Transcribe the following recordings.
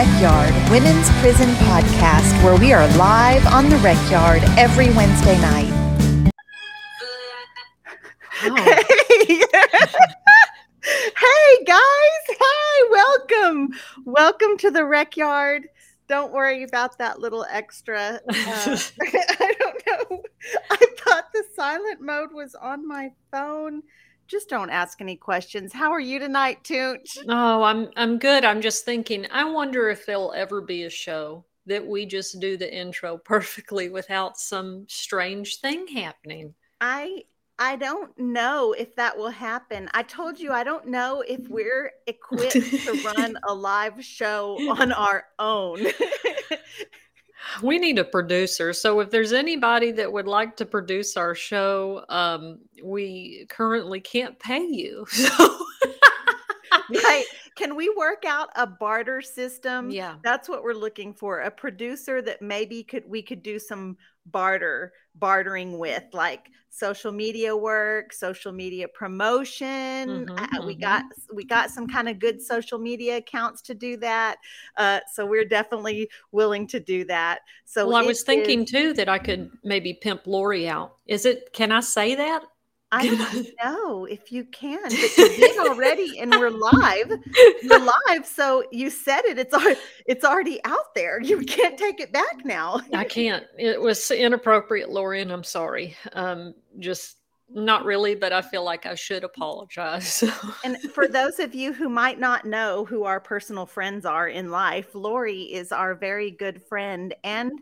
Rec Yard, Women's Prison Podcast, where we are live on the Rec Yard every Wednesday night. Oh, Hey. hey guys, hi, welcome. Welcome to the Rec Yard. Don't worry about that little extra. uh, I don't know. I thought the silent mode was on my phone. Just don't ask any questions. How are you tonight, Tooch? oh, I'm I'm good. I'm just thinking. I wonder if there'll ever be a show that we just do the intro perfectly without some strange thing happening. I I don't know if that will happen. I told you I don't know if we're equipped to run a live show on our own. We need a producer. So if there's anybody that would like to produce our show, um, we currently can't pay you. So right. Can we work out a barter system? yeah. That's what we're looking for. A producer that maybe could we could do some barter bartering with like social media work, social media promotion. Mhm, Uh, we mhm. got we got some kind of good social media accounts to do that. Uh, so we're definitely willing to do that. So Well, I was thinking is- too that I could maybe pimp Lori out. Is it? Can I say that? I don't know if you can, but you did already, and we're live. You're live, so you said it. It's al- it's already out there. You can't take it back now. I can't. It was inappropriate, Lori, and I'm sorry. Um, just not really, but I feel like I should apologize. And for those of you who might not know who our personal friends are in life, Lori is our very good friend, and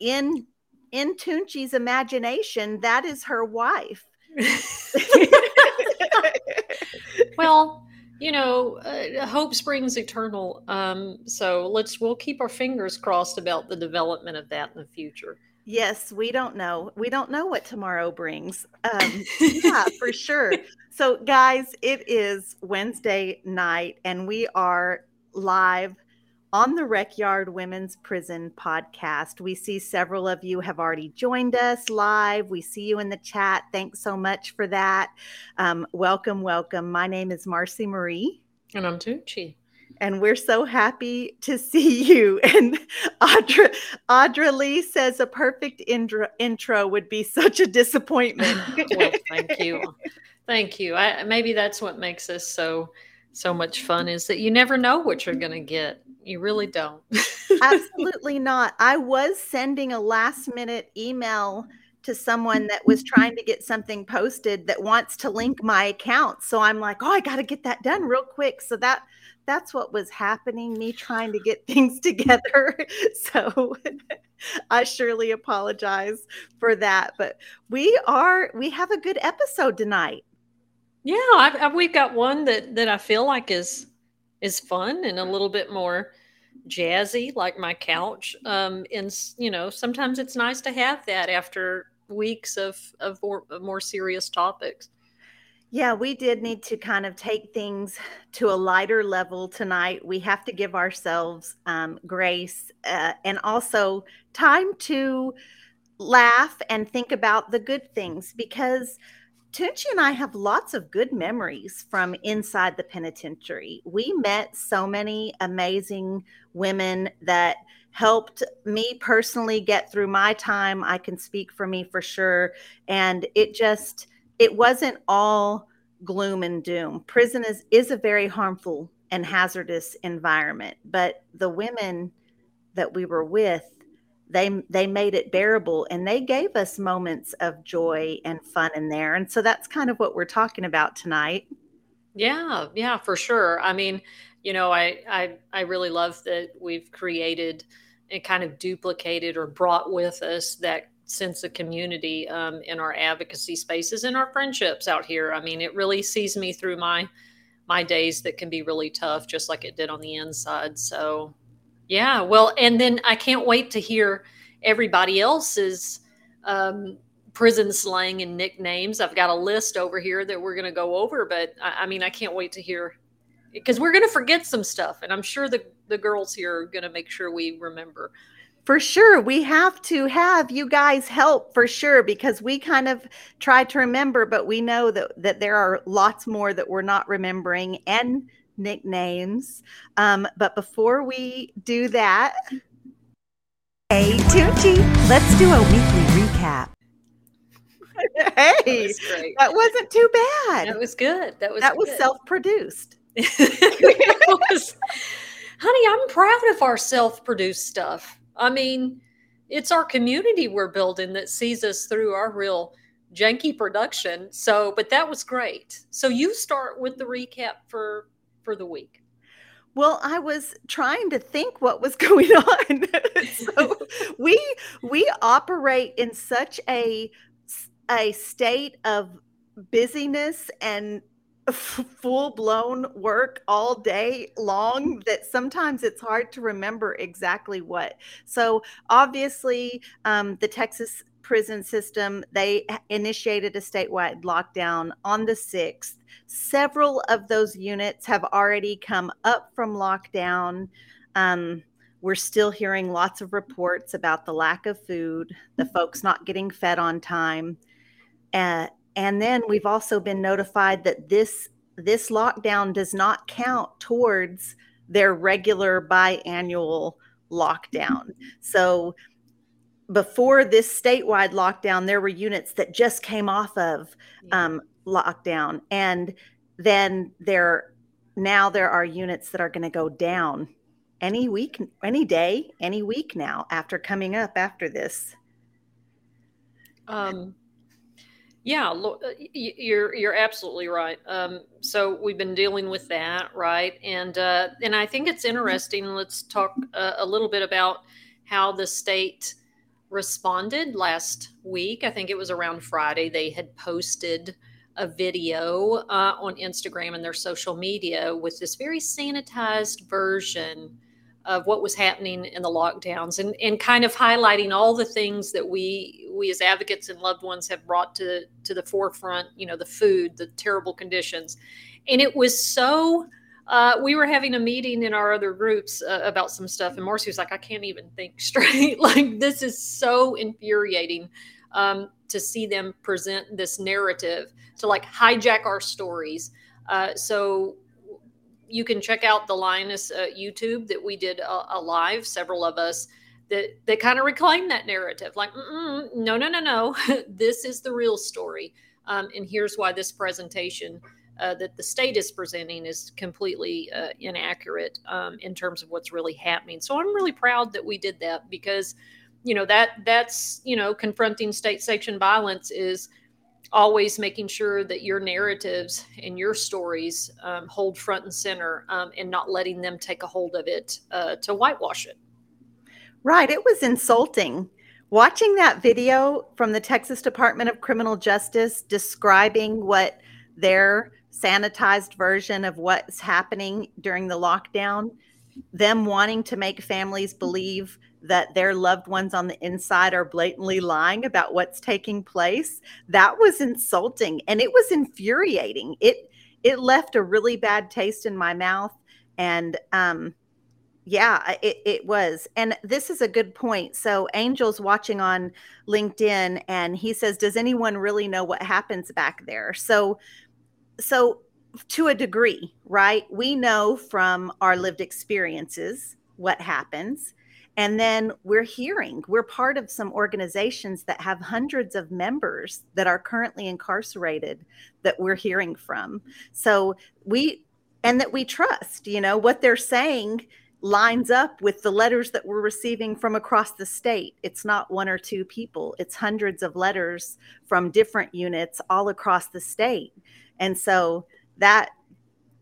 in in Tunchi's imagination, that is her wife. well, you know, uh, hope springs eternal. Um, so let's we'll keep our fingers crossed about the development of that in the future. Yes, we don't know. We don't know what tomorrow brings. Um, yeah, for sure. So, guys, it is Wednesday night, and we are live on the Rec Yard Women's Prison podcast. We see several of you have already joined us live. We see you in the chat. Thanks so much for that. Um, welcome, welcome. My name is Marci Marie. And I'm Tucci. And we're so happy to see you. And Audra, Audra Lee says a perfect intro, intro would be such a disappointment. well, thank you, thank you. I, maybe that's what makes us so so much fun is that you never know what you're going to get. You really don't. Absolutely not. I was sending a last minute email to someone that was trying to get something posted that wants to link my account. So I'm like, oh, I got to get that done real quick. So that that's what was happening, me trying to get things together. So I surely apologize for that. But we are we have a good episode tonight. Yeah, I've, I've, we've got one that that I feel like is is fun and a little bit more jazzy, like my couch. Um, and you know, sometimes it's nice to have that after weeks of of more, of more serious topics. Yeah, we did need to kind of take things to a lighter level tonight. We have to give ourselves um, grace uh, and also time to laugh and think about the good things because Tunchi and I have lots of good memories from inside the penitentiary. We met so many amazing women that helped me personally get through my time. I can speak for me for sure. And it just, it wasn't all gloom and doom. Prison is, is a very harmful and hazardous environment, but the women that we were with, they they made it bearable and they gave us moments of joy and fun in there. And so that's kind of what we're talking about tonight. Yeah, yeah, for sure. I mean, you know, I I I really love that we've created and kind of duplicated or brought with us that sense of community um, in our advocacy spaces and our friendships out here. I mean, it really sees me through my my days that can be really tough, just like it did on the inside. So, yeah. Well, and then I can't wait to hear everybody else's um, prison slang and nicknames. I've got a list over here that we're going to go over, but I, I mean, I can't wait to hear because we're going to forget some stuff, and I'm sure the the girls here are going to make sure we remember. For sure. We have to have you guys help for sure because we kind of try to remember, but we know that, that there are lots more that we're not remembering. And nicknames. Um, but before we do that, hey, Tunchi, let's do a weekly recap. hey, that, that, wasn't too bad. That was good. That was that good. was self-produced. was, honey, I'm proud of our self-produced stuff. I mean, it's our community we're building that sees us through our real janky production. So, but that was great. So you start with the recap for for the week. Well, I was trying to think what was going on. so we we operate in such a a state of busyness and full blown work all day long that sometimes it's hard to remember exactly what. So, obviously, um, the Texas prison system, they initiated a statewide lockdown on the 6th. Several of those units have already come up from lockdown. Um, we're still hearing lots of reports about the lack of food, the folks not getting fed on time. Uh, and then we've also been notified that this this lockdown does not count towards their regular biannual lockdown. So before this statewide lockdown, there were units that just came off of um, lockdown, and then there now there are units that are going to go down any week, any day, any week now after coming up after this. Um, yeah, uh, you're you're absolutely right. Um, so we've been dealing with that, right? And uh, and I think it's interesting. Let's talk uh, a little bit about how the state responded last week. I think it was around Friday. They had posted a video uh, on Instagram and their social media with this very sanitized version of what was happening in the lockdowns and, and kind of highlighting all the things that we we as advocates and loved ones have brought to to the forefront you know the food the terrible conditions and it was so uh, we were having a meeting in our other groups uh, about some stuff and marci was like i can't even think straight. Like this is so infuriating um, to see them present this narrative to like hijack our stories. Uh, so you can check out the Lioness uh, YouTube that we did a, a, live, several of us that that kind of reclaim that narrative. Like, no, no, no, no, this is the real story, um, and here's why this presentation uh, that the state is presenting is completely uh, inaccurate um, in terms of what's really happening. So I'm really proud that we did that because, you know, that that's you know confronting state sanctioned violence is always making sure that your narratives and your stories um, hold front and center um, and not letting them take a hold of it uh, to whitewash it. Right. It was insulting. Watching that video from the Texas Department of Criminal Justice describing what their sanitized version of what's happening during the lockdown, them wanting to make families believe that their loved ones on the inside are blatantly lying about what's taking place that was insulting and it was infuriating. It it left a really bad taste in my mouth and um yeah it, it was. And this is a good point. So angel's watching on linkedin and he says does anyone really know what happens back there? So so to a degree right we know from our lived experiences what happens and then we're hearing, we're part of some organizations that have hundreds of members that are currently incarcerated that we're hearing from. So we, and that we trust, you know, what they're saying lines up with the letters that we're receiving from across the state. It's not one or two people, it's hundreds of letters from different units all across the state. And so that,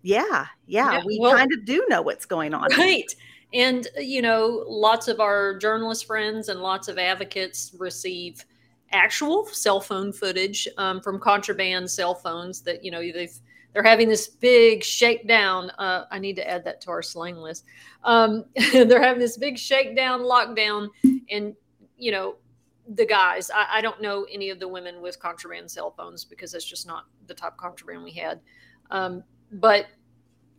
yeah, yeah, yeah we well, kind of do know what's going on. Right. And, uh, you know, lots of our journalist friends and lots of advocates receive actual cell phone footage um, from contraband cell phones that, you know, they've, they're having this big shakedown. Uh, I need to add that to our slang list. Um, they're having this big shakedown, lockdown, and, you know, the guys, I, I, don't know any of the women with contraband cell phones because that's just not the type of contraband we had. Um, but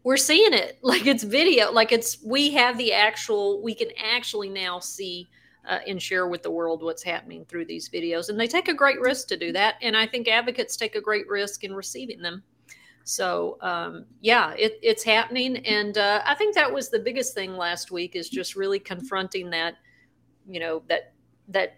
we're seeing it like it's video like it's we have the actual we can actually now see uh, and share with the world what's happening through these videos and they take a great risk to do that and i think advocates take a great risk in receiving them So um, yeah, it, it's happening, and uh, I think that was the biggest thing last week is just really confronting that, you know, that that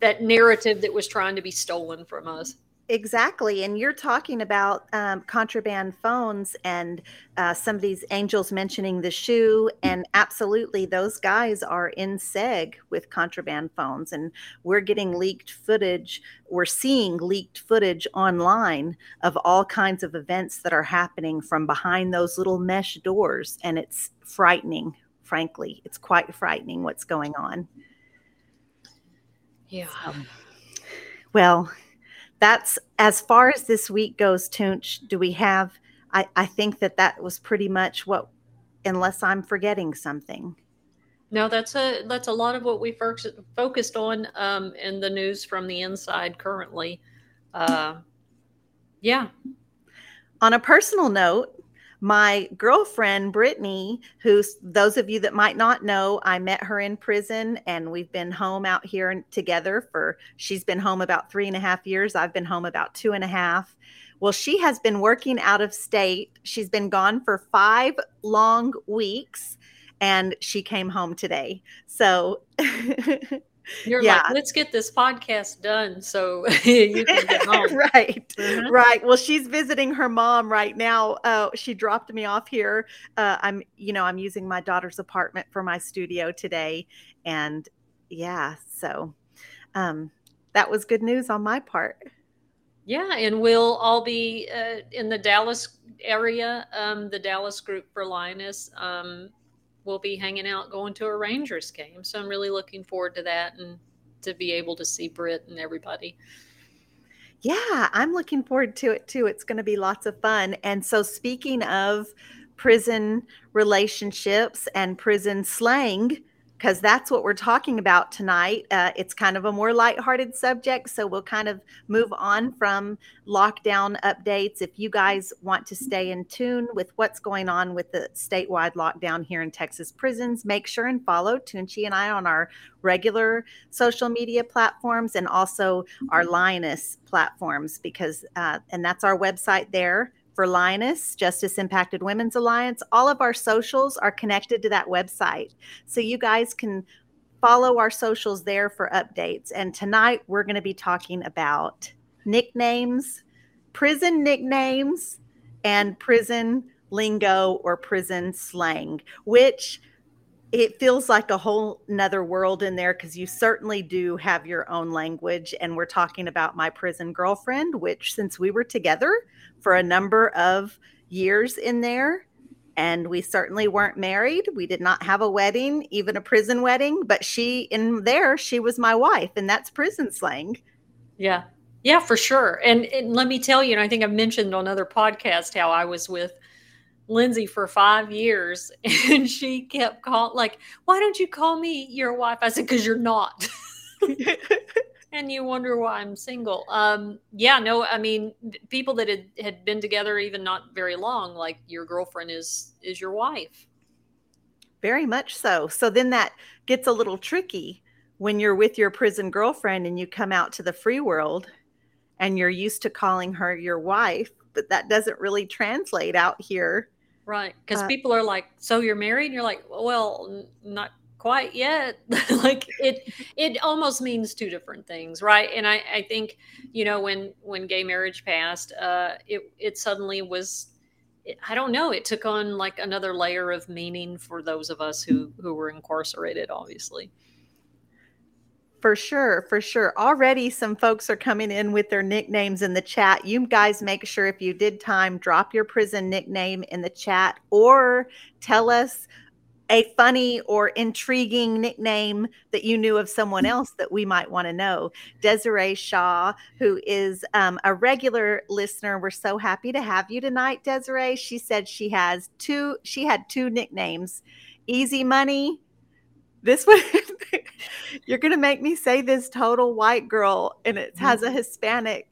that narrative that was trying to be stolen from us. Exactly. And you're talking about um, contraband phones and uh, some of these angels mentioning the shoe. And absolutely, those guys are in SEG with contraband phones. And we're getting leaked footage. We're seeing leaked footage online of all kinds of events that are happening from behind those little mesh doors. And it's frightening, frankly. It's quite frightening what's going on. Yeah. So, well, that's as far as this week goes, Tunch. Do we have? I, I think that that was pretty much what, unless I'm forgetting something. No, that's a that's a lot of what we focused on um, in the news from the inside currently. Uh, yeah. On a personal note, my girlfriend brittany who those of you that might not know i met her in prison and we've been home out here together for she's been home about three and a half years. I've been home about two and a half. Well she has been working out of state. She's been gone for five long weeks and she came home today. So You're yeah. like, let's get this podcast done so you can get home. right. Mm-hmm. Right. Well, she's visiting her mom right now. Uh, she dropped me off here. Uh, I'm, you know, I'm using my daughter's apartment for my studio today. And yeah, so um, that was good news on my part. Yeah, and we'll all be uh, in the Dallas area, um, the Dallas group for Lioness. Um, we'll be hanging out going to a Rangers game. So I'm really looking forward to that and to be able to see Britt and everybody. Yeah, I'm looking forward to it too. It's going to be lots of fun. And so, speaking of prison relationships and prison slang, because that's what we're talking about tonight. Uh, it's kind of a more lighthearted subject, so we'll kind of move on from lockdown updates. If you guys want to stay in tune with what's going on with the statewide lockdown here in Texas prisons, make sure and follow Tunchi and I on our regular social media platforms and also our Lioness platforms because, uh, and that's our website there for Lioness, Justice Impacted Women's Alliance. All of our socials are connected to that website. So you guys can follow our socials there for updates. And tonight we're going to be talking about nicknames, prison nicknames, and prison lingo or prison slang, which it feels like a whole nother world in there because you certainly do have your own language. And we're talking about my prison girlfriend, which since we were together, for a number of years in there. And we certainly weren't married. We did not have a wedding, even a prison wedding. But she, in there, she was my wife, and that's prison slang. Yeah. Yeah, for sure. And, and let me tell you, and I think I've mentioned on other podcasts how I was with Lindsay for five years, and she kept calling, like, why don't you call me your wife? I said, because you're not. and you wonder why I'm single. Um, yeah, no, I mean, people that had, had been together even not very long, like your girlfriend is is your wife. Very much so. So then that gets a little tricky when you're with your prison girlfriend and you come out to the free world and you're used to calling her your wife, but that doesn't really translate out here. Right. Because uh, people are like, so you're married? And you're like, well, not quite yet like it it almost means two different things right and i i think you know when when gay marriage passed uh it it suddenly was i don't know it took on like another layer of meaning for those of us who who were incarcerated obviously for sure, for sure. Already some folks are coming in with their nicknames in the chat. You guys make sure if you did time, drop your prison nickname in the chat or tell us a funny or intriguing nickname that you knew of someone mm. else that we might want to know. Desiree Shaw, who is um, a regular listener, we're so happy to have you tonight, Desiree. She said she has two, she had two nicknames Easy Money. This one, you're going to make me say this total white girl, and it has a mm-hmm. Hispanic.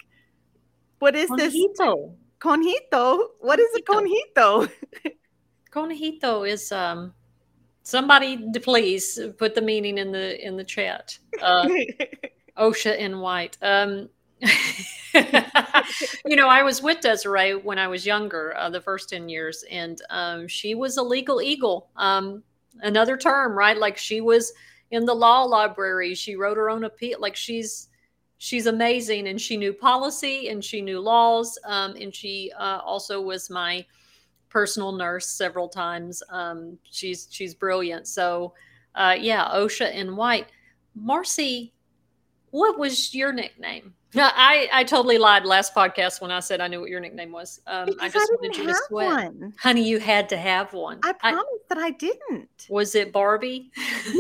What is Conejito. this? Conejito. What is a conejito? Conejito is um somebody please put the meaning in the in the chat uh, osha in white um you know, I was with Desiree when I was younger, uh, the first 10 years, and um, she was a legal eagle. Um, another term, right? Like she was in the law library. She wrote her own appeal. Like she's she's amazing, and she knew policy and she knew laws. Um, and she uh, also was my personal nurse several times. Um, she's she's brilliant. So uh, yeah, OSHA and White. Marci, what was your nickname? No, I, I totally lied last podcast when I said I knew what your nickname was. Um, I just I wanted you to sweat. One. Honey, you had to have one. I promised I, that I didn't. Was it Barbie?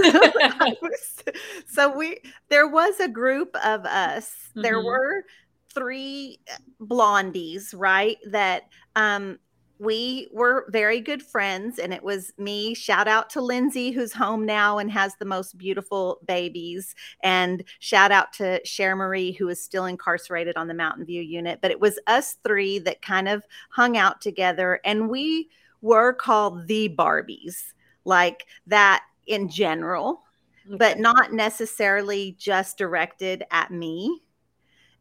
so we there was a group of us. Mm-hmm. There were three blondies, right? That um we were very good friends and it was me shout out to lindsay who's home now and has the most beautiful babies and shout out to cher marie who is still incarcerated on the mountain view unit but it was us three that kind of hung out together and we were called the barbies like that in general okay. but not necessarily just directed at me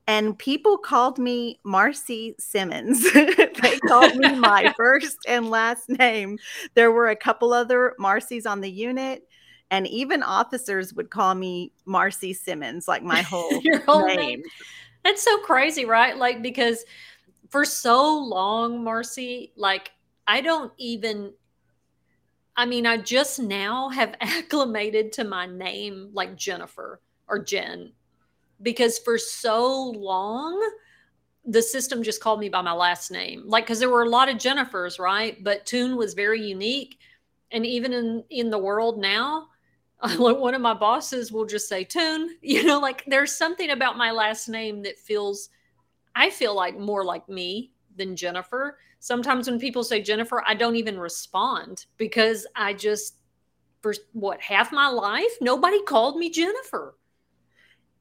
and people called me Marci Simmons. they called me my first and last name. There were a couple other Marcis on the unit, and even officers would call me Marci Simmons, like my whole, whole name. name. That's so crazy, right? Like, because for so long, Marci, like, I don't even I mean, I just now have acclimated to my name like Jennifer or Jen because for so long the system just called me by my last name. Like because there were a lot of jennifers right? But Toon was very unique. And even in in the world now one of my bosses will just say Toon you know like there's something about my last name that feels i feel like more like me than jennifer. Sometimes when people say jennifer i don't even respond because i just for what half my life nobody called me jennifer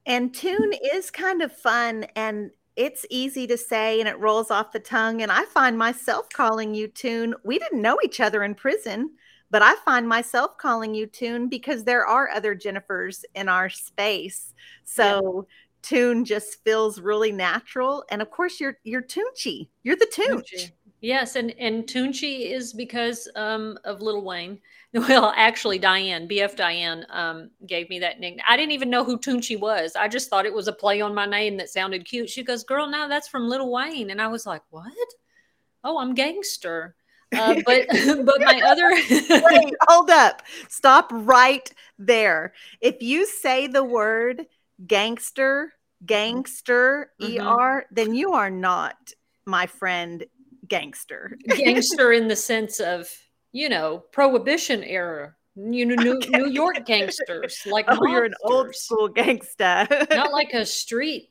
and Toon mm-hmm. is kind of fun and it's easy to say and it rolls off the tongue. And I find myself calling you Toon. We didn't know each other in prison, but I find myself calling you Toon because there are other Jennifers in our space. So yeah. Toon just feels really natural. And of course, you're you're Tunechi. You're the Tunch. Yes, and and Tunechi is because um, of Lil Wayne. Well, actually, Diane, BF Diane, um, gave me that nickname. I didn't even know who Tunechi was. I just thought it was a play on my name that sounded cute. She goes, "Girl, now that's from Lil Wayne," and I was like, "What? Oh, I'm gangster." Uh, but but my other Wait, hold up, stop right there. If you say the word gangster, gangster, mm-hmm. er, then you are not my friend gangster. gangster in the sense of, you know, prohibition era. You know, New, okay. New York gangsters like oh, you're an old school gangster, not like a street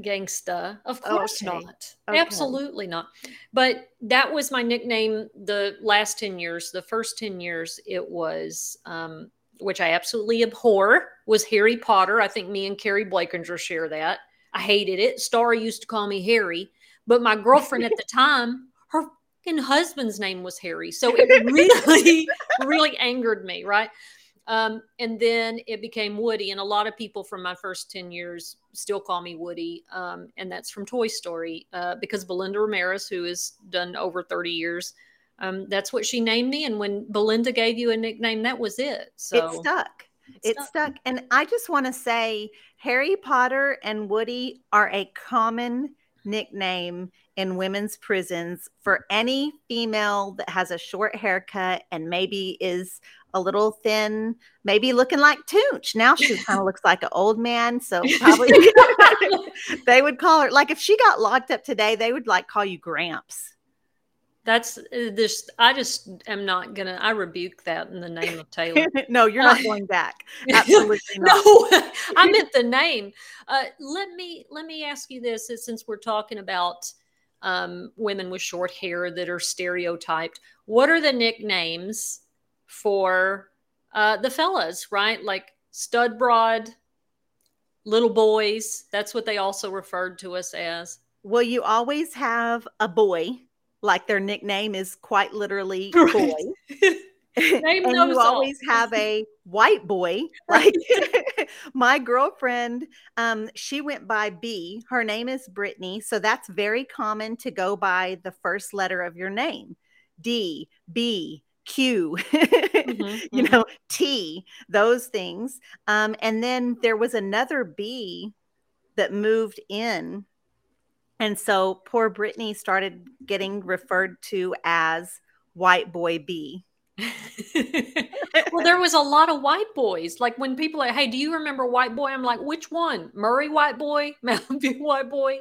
gangsta. Of course okay. not. Okay. Absolutely not. But that was my nickname the last 10 years. The first 10 years, it was, um, which I absolutely abhor, was Harry Potter. I think me and Keri Blakinger share that. I hated it. Star used to call me Harry. But my girlfriend at the time, her fucking husband's name was Harry. So it really, really angered me, right? Um, and then it became Woody. And a lot of people from my first 10 years still call me Woody. Um, and that's from Toy Story uh, because Belinda Ramirez, who has done over 30 years, um, that's what she named me. And when Belinda gave you a nickname, that was it. So it stuck. It stuck. stuck. And I just want to say Harry Potter and Woody are a common nickname in women's prisons for any female that has a short haircut and maybe is a little thin, maybe looking like Tooch. Now she kind of looks like an old man. So probably they would call her like if she got locked up today, they would like call you Gramps. That's uh, this. I just am not gonna. I rebuke that in the name of Taylor. no, you're not going back. Absolutely not. no, I meant the name. Uh, let me let me ask you this: since we're talking about um, women with short hair that are stereotyped, what are the nicknames for uh, the fellas? Right, like stud broad, little boys. That's what they also referred to us as. Well, you always have a boy like their nickname is quite literally boy. Name and you always have a white boy. Like my girlfriend, um, she went by B. Her name is Brittany. So that's very common to go by the first letter of your name. D, B, Q, mm-hmm, you mm-hmm. know, T, those things. Um, and then there was another B that moved in. And so poor Brittany started getting referred to as White Boy B. well, there was a lot of white boys. Like when people are, hey, do you remember White Boy? I'm like, which one? Murray White Boy? Mountain View White Boy?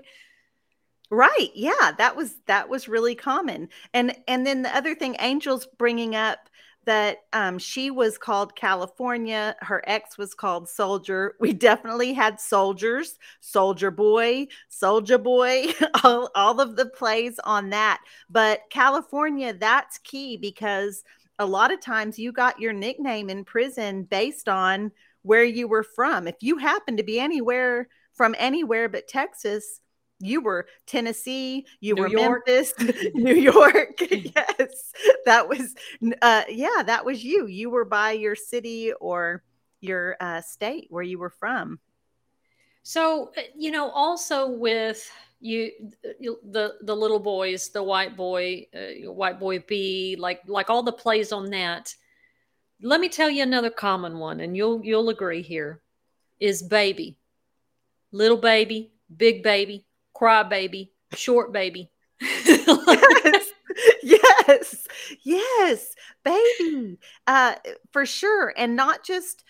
Right. Yeah, that was that was really common. And and then the other thing Angel's bringing up that um, she was called California. Her ex was called Soldier. We definitely had soldiers, Soldier Boy, Soldier Boy, all, all of the plays on that. But California, that's key because a lot of times you got your nickname in prison based on where you were from. If you happen to be anywhere from anywhere but Texas, you were Tennessee, you New were York. Memphis, New York. yes, that was, uh, yeah, that was you. You were by your city or your uh, state where you were from. So, uh, you know, also with you, the the little boys, the white boy, uh, white boy B, like like all the plays on that. Let me tell you another common one, and you'll you'll agree here, is baby, little baby, big baby, cry baby, short baby. yes, yes, yes, baby, uh, for sure, and not just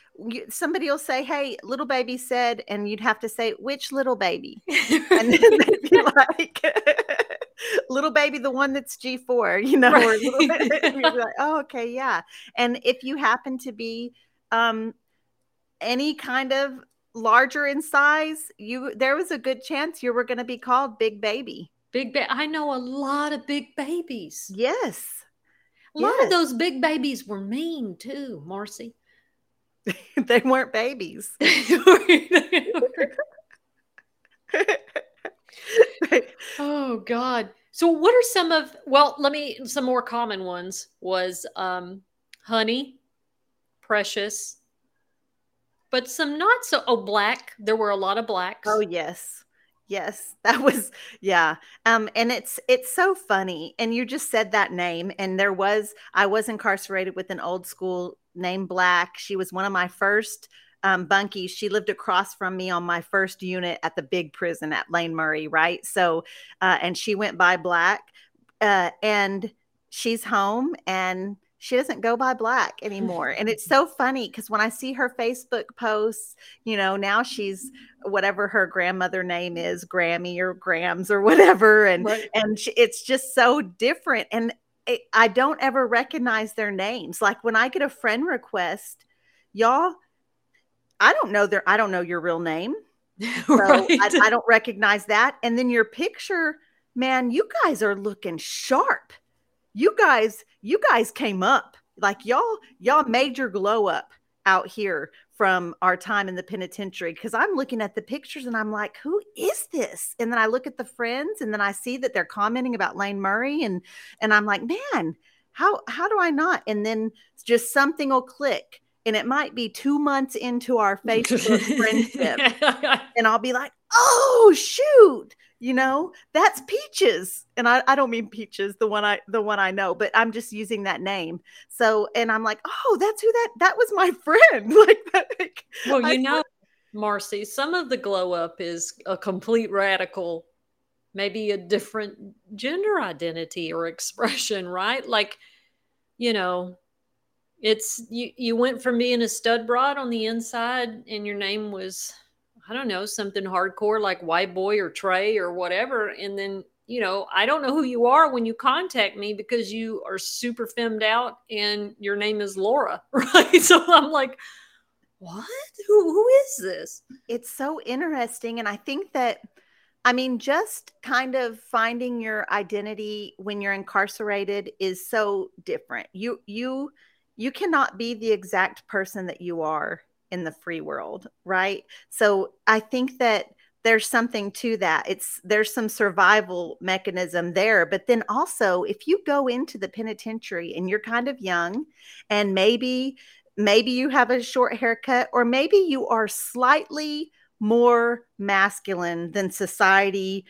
somebody will say, "Hey, little baby said," and you'd have to say, "Which little baby?" and then they'd be like, "Little baby, the one that's G4, you know, right. or you'd be like, "Oh, okay, yeah." And if you happen to be um, any kind of larger in size, you there was a good chance you were going to be called Big Baby. Big ba- I know a lot of big babies. Yes. A lot yes. of those big babies were mean too, Marci. they weren't babies. oh God. So what are some of well, let me some more common ones was um honey, precious, but some not so oh black. There were a lot of blacks. Oh yes. Yes, that was yeah. Um and it's it's so funny and you just said that name and there was I was incarcerated with an old school named Black. She was one of my first um, bunkies. She lived across from me on my first unit at the big prison at Lane Murray, right? So, uh, and she went by Black, uh, and she's home and she doesn't go by black anymore. And it's so funny because when I see her Facebook posts, you know, now she's whatever her grandmother name is, Grammy or Grams or whatever. And, right. and she, it's just so different. And it, I don't ever recognize their names. Like when I get a friend request, y'all, I don't know their, I don't know your real name. So right. I, I don't recognize that. And then your picture, man, you guys are looking sharp you guys, you guys came up like y'all, y'all made your glow up out here from our time in the penitentiary because I'm looking at the pictures and I'm like, who is this? And then I look at the friends and then I see that they're commenting about Lane Murray and and I'm like, man, how how do I not? And then just something will click. And it might be two months into our Facebook friendship. and I'll be like, oh shoot, you know that's peaches. And I, I don't mean peaches the one i the one i know but i'm just using that name. So and i'm like oh that's who that that was my friend. Like that like, well you I, know marci some of the glow up is a complete radical maybe a different gender identity or expression right? Like you know it's you you went from being a stud broad on the inside and your name was I don't know, something hardcore like White Boy or Trey or whatever. And then, you know, I don't know who you are when you contact me because you are super femmed out and your name is Laura, right? So I'm like, what? Who, who is this? It's so interesting. And I think that, I mean, just kind of finding your identity when you're incarcerated is so different. You, you, you cannot be the exact person that you are in the free world, right? So I think that there's something to that. It's there's some survival mechanism there. But then also, if you go into the penitentiary and you're kind of young and maybe maybe you have a short haircut or maybe you are slightly more masculine than society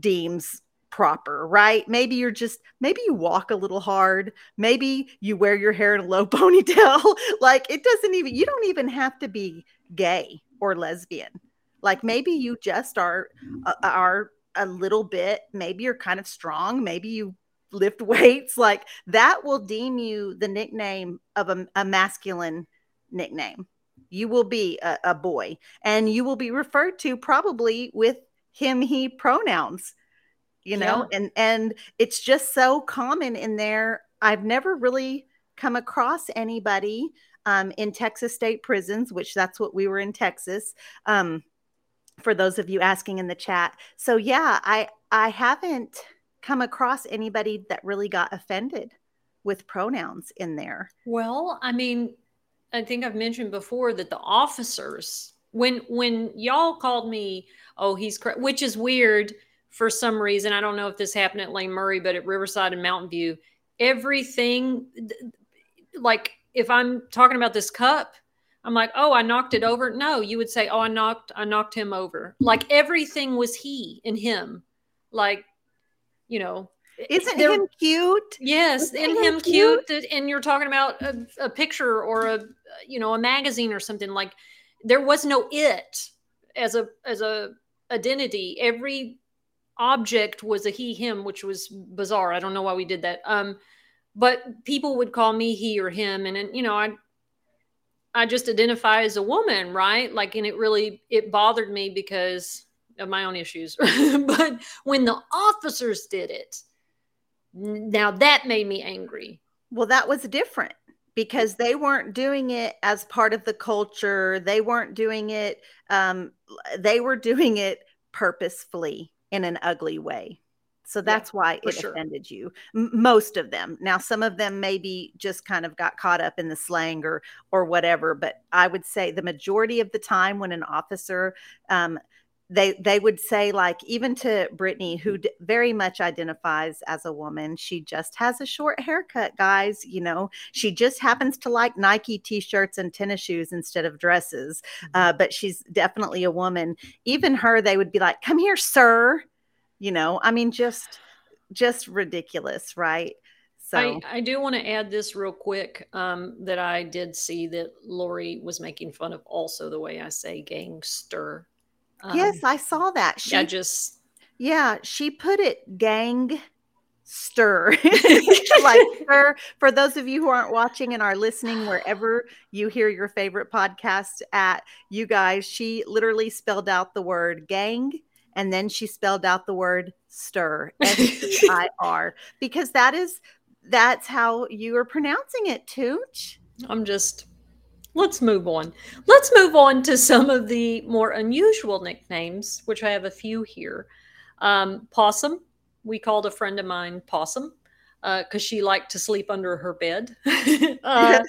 deems proper, right? Maybe you're just, maybe you walk a little hard. Maybe you wear your hair in a low ponytail. like it doesn't even, you don't even have to be gay or lesbian. Like maybe you just are, uh, are a little bit, maybe you're kind of strong. Maybe you lift weights. Like that will deem you the nickname of a, a masculine nickname. You will be a, a boy and you will be referred to probably with him, he pronouns you know yeah. and and it's just so common in there. I've never really come across anybody um, in texas state prisons which that's what we were in texas um, for those of you asking in the chat. So yeah i i haven't come across anybody that really got offended with pronouns in there. Well i mean i think i've mentioned before that the officers when when y'all called me oh he's which is weird for some reason, I don't know if this happened at Lane Murray, but at Riverside and Mountain View, everything like if I'm talking about this cup, I'm like, oh, I knocked it over. No, you would say, oh, I knocked, I knocked him over. Like everything was he and him. Like, you know, isn't him cute? Yes, Isn't and him cute? cute. And you're talking about a, a picture or a, you know, a magazine or something. Like there was no it as a as a identity. Every object was a he him which was bizarre. I don't know why we did that. Um but people would call me he or him. And, and you know i i just identify as a woman right? Like and it really it bothered me because of my own issues. But when the officers did it now that made me angry. Well that was different because they weren't doing it as part of the culture. They weren't doing it um, they were doing it purposefully in an ugly way. So that's yeah, why it sure. offended you. M- most of them. Now, some of them maybe just kind of got caught up in the slang or or whatever. But I would say the majority of the time, when an officer um, they they would say like even to Brittany who d- very much identifies as a woman she just has a short haircut guys you know? She just happens to like Nike t-shirts and tennis shoes instead of dresses uh, mm-hmm. but she's definitely a woman. Even her they would be like come here sir you know? I mean just just ridiculous right? So I, I do want to add this real quick um, that I did see that Lori was making fun of also the way I say gangster um, yes, I saw that. She, yeah, just yeah, she put it gang stir like her for those of you who aren't watching and are listening wherever you hear your favorite podcast at you guys she literally spelled out the word gang and then she spelled out the word stir s-i-r because that is that's how you are pronouncing it tooch i'm just let's move on. Let's move on to some of the more unusual nicknames, which I have a few here. Um, Possum, we called a friend of mine Possum because uh, she liked to sleep under her bed. uh,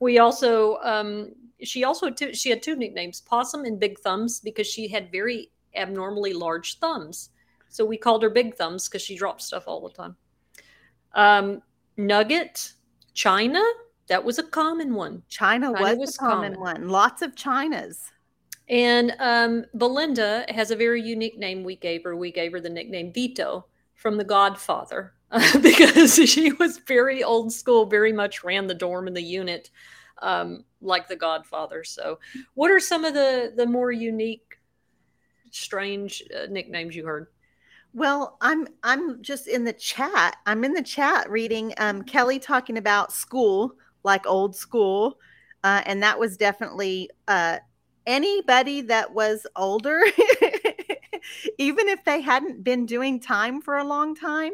we also, um, she also t- she had two nicknames, Possum and Big Thumbs, because she had very abnormally large thumbs. So we called her Big Thumbs because she dropped stuff all the time. Um, Nugget, China, that was a common one. China, China was, was, a common, common, one. Lots of Chinas. And um, Belinda has a very unique name we gave her. We gave her the nickname Vito from The Godfather because she was very old school, very much ran the dorm and the unit um, like The Godfather. So, what are some of the the more unique, strange uh, nicknames you heard? Well, I'm I'm just in the chat. I'm in the chat reading um, Kelly talking about school like old school. Uh, and that was definitely uh, anybody that was older, even if they hadn't been doing time for a long time,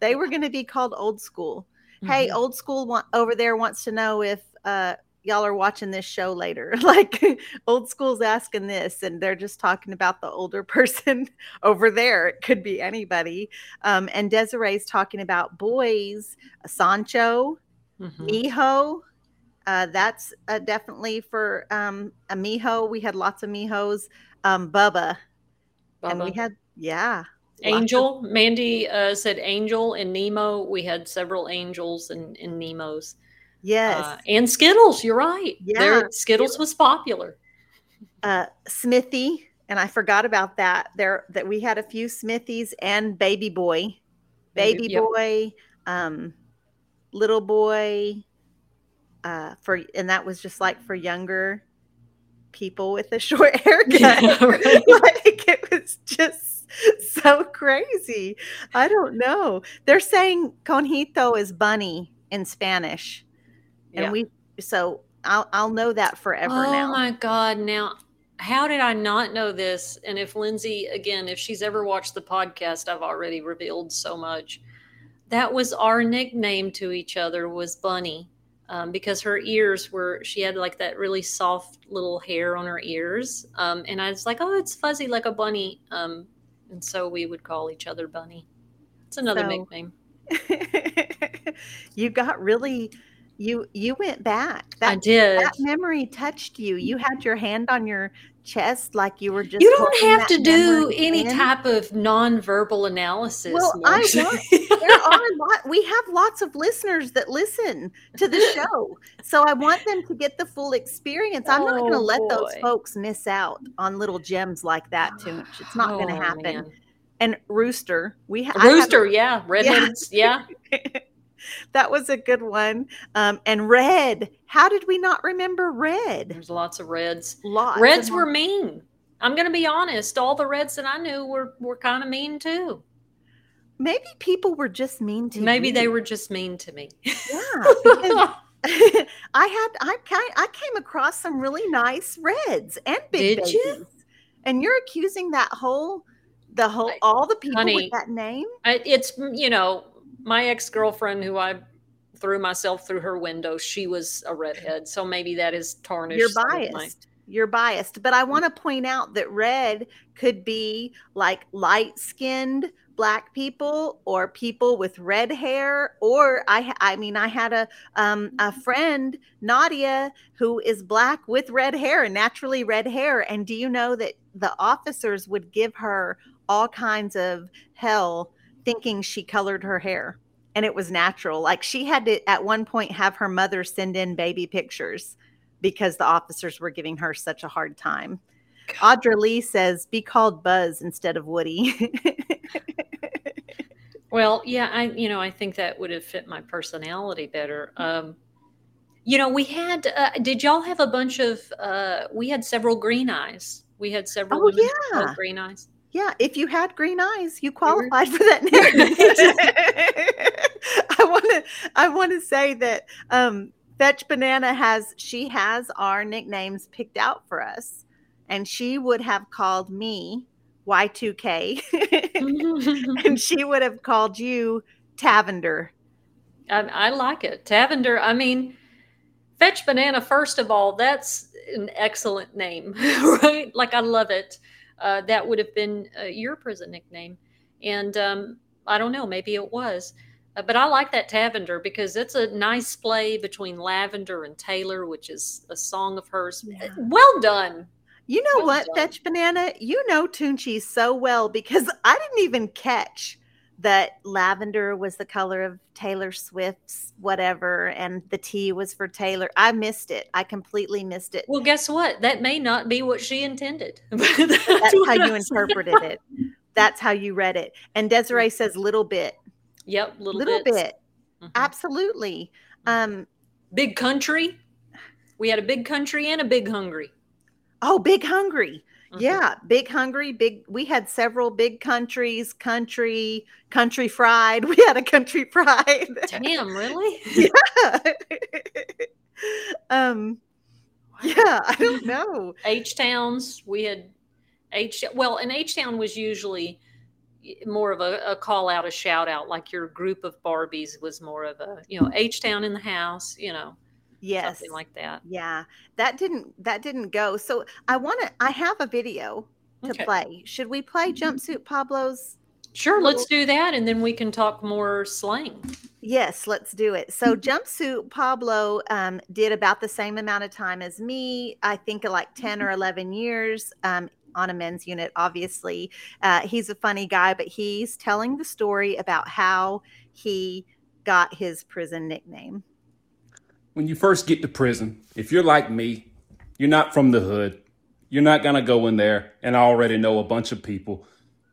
they were going to be called old school. Mm-hmm. Hey, old school wa- over there wants to know if uh, y'all are watching this show later. like old school's asking this, and they're just talking about the older person over there. It could be anybody. Um, and Desiree's talking about boys, Sancho, Mm-hmm. Mijo, uh, that's uh, definitely for um, a Mijo. We had lots of Mijos. Um, Bubba, Bubba. and we had yeah. Angel, of- Mandy uh, said Angel and Nemo. We had several angels and, and Nemos. Yes. Uh, and Skittles, you're right. Yeah. There, Skittles was popular. Uh, Smithy, and I forgot about that. There that we had a few Smithies and Baby Boy. Baby. Boy, um, Little Boy, uh, for and that was just like for younger people with a short haircut. Yeah, right. like it was just so crazy. I don't know. They're saying conejito is bunny in Spanish and yeah. we so I'll I'll know that forever oh now. Oh my god! Now, how did I not know this? And if Lindsay again, if she's ever watched the podcast, I've already revealed so much. That was our nickname to each other was Bunny. Um, because her ears were she had like that really soft little hair on her ears um, and i was like oh it's fuzzy like a bunny um, and so we would call each other bunny it's another so, nickname you got really you you went back. That, I did. That memory touched you. You had your hand on your chest like you were just. You don't have to do any in. type of nonverbal analysis. Well, I want, there are a lot. We have lots of listeners that listen to the show, so I want them to get the full experience. I'm oh, not going to let those folks miss out on little gems like that, Toonch. It's not oh, going to happen. Man. And Rooster, we ha- Rooster, yeah, redheads, yeah. yeah. that was a good one. Um, and red. How did we not remember red? There's lots of reds. Lots. Reds were mean. I'm going to be honest. All the reds that I knew were were kind of mean too. Maybe people were just mean to Maybe they were just mean to me. Yeah. I had I kind I came across some really nice reds and big Did babies. You? And you're accusing that whole the whole all the people Honey, with that name? I, it's you know my ex girlfriend, who I threw myself through her window, she was a redhead. So maybe that is tarnished. You're biased. My- You're biased. But I want to point out that red could be like light skinned black people or people with red hair or i i mean i had a um a friend nadia who is black with red hair and naturally red hair and do you know that the officers would give her all kinds of hell thinking she colored her hair and it was natural. Like she had to at one point have her mother send in baby pictures because the officers were giving her such a hard time. Audra Lee says, "Be called Buzz instead of Woody." well, yeah, I you know I think that would have fit my personality better. Um, you know, we had. Uh, did y'all have a bunch of? Uh, we had several green eyes. We had several. Oh yeah, green eyes. Yeah, if you had green eyes, you qualified for that name. I want to I want to say that um, Fetch Banana has she has our nicknames picked out for us, and she would have called me Y2K, and she would have called you Tavender. I, I like it, Tavender. I mean, Fetch Banana. First of all, that's an excellent name, right? Like I love it uh, that would have been uh, your prison nickname. And um, I don't know, maybe it was. Uh, but I like that Tavender because it's a nice play between Lavender and Taylor, which is a song of hers. Yeah. Well done. You know well what, done. Fetch Banana? You know Toonche so well because I didn't even catch that lavender was the color of Taylor Swift's whatever, and the T was for Taylor. I missed it. I completely missed it. Well, guess what? That may not be what she intended. that's, that's how you interpreted it. That's how you read it. And Desiree says little bit. Yep, little, little bits. bit. Mm-hmm. Absolutely. Mm-hmm. Um, big country. We had a big country and a big hungry. Oh, big hungry. Mm-hmm. Yeah, big hungry, big. We had several big countries, country, country fried. We had a country fried. Damn, really? yeah. um, yeah, I don't know. H towns. We had H. Well, an H town was usually more of a, a, call out, a shout out, like your group of Barbies was more of a, you know, H town in the house, you know yes. something like that. Yeah that didn't that didn't go. So i want to i have a video to okay. play. Should we play jumpsuit pablo's sure let's do that and then we can talk more slang. Yes let's do it. So jumpsuit pablo um, did about the same amount of time as me i think like 10 or 11 years um, on a men's unit, obviously. Uh, he's a funny guy, but he's telling the story about how he got his prison nickname. When you first get to prison, if you're like me, you're not from the hood, you're not going to go in there and I already know a bunch of people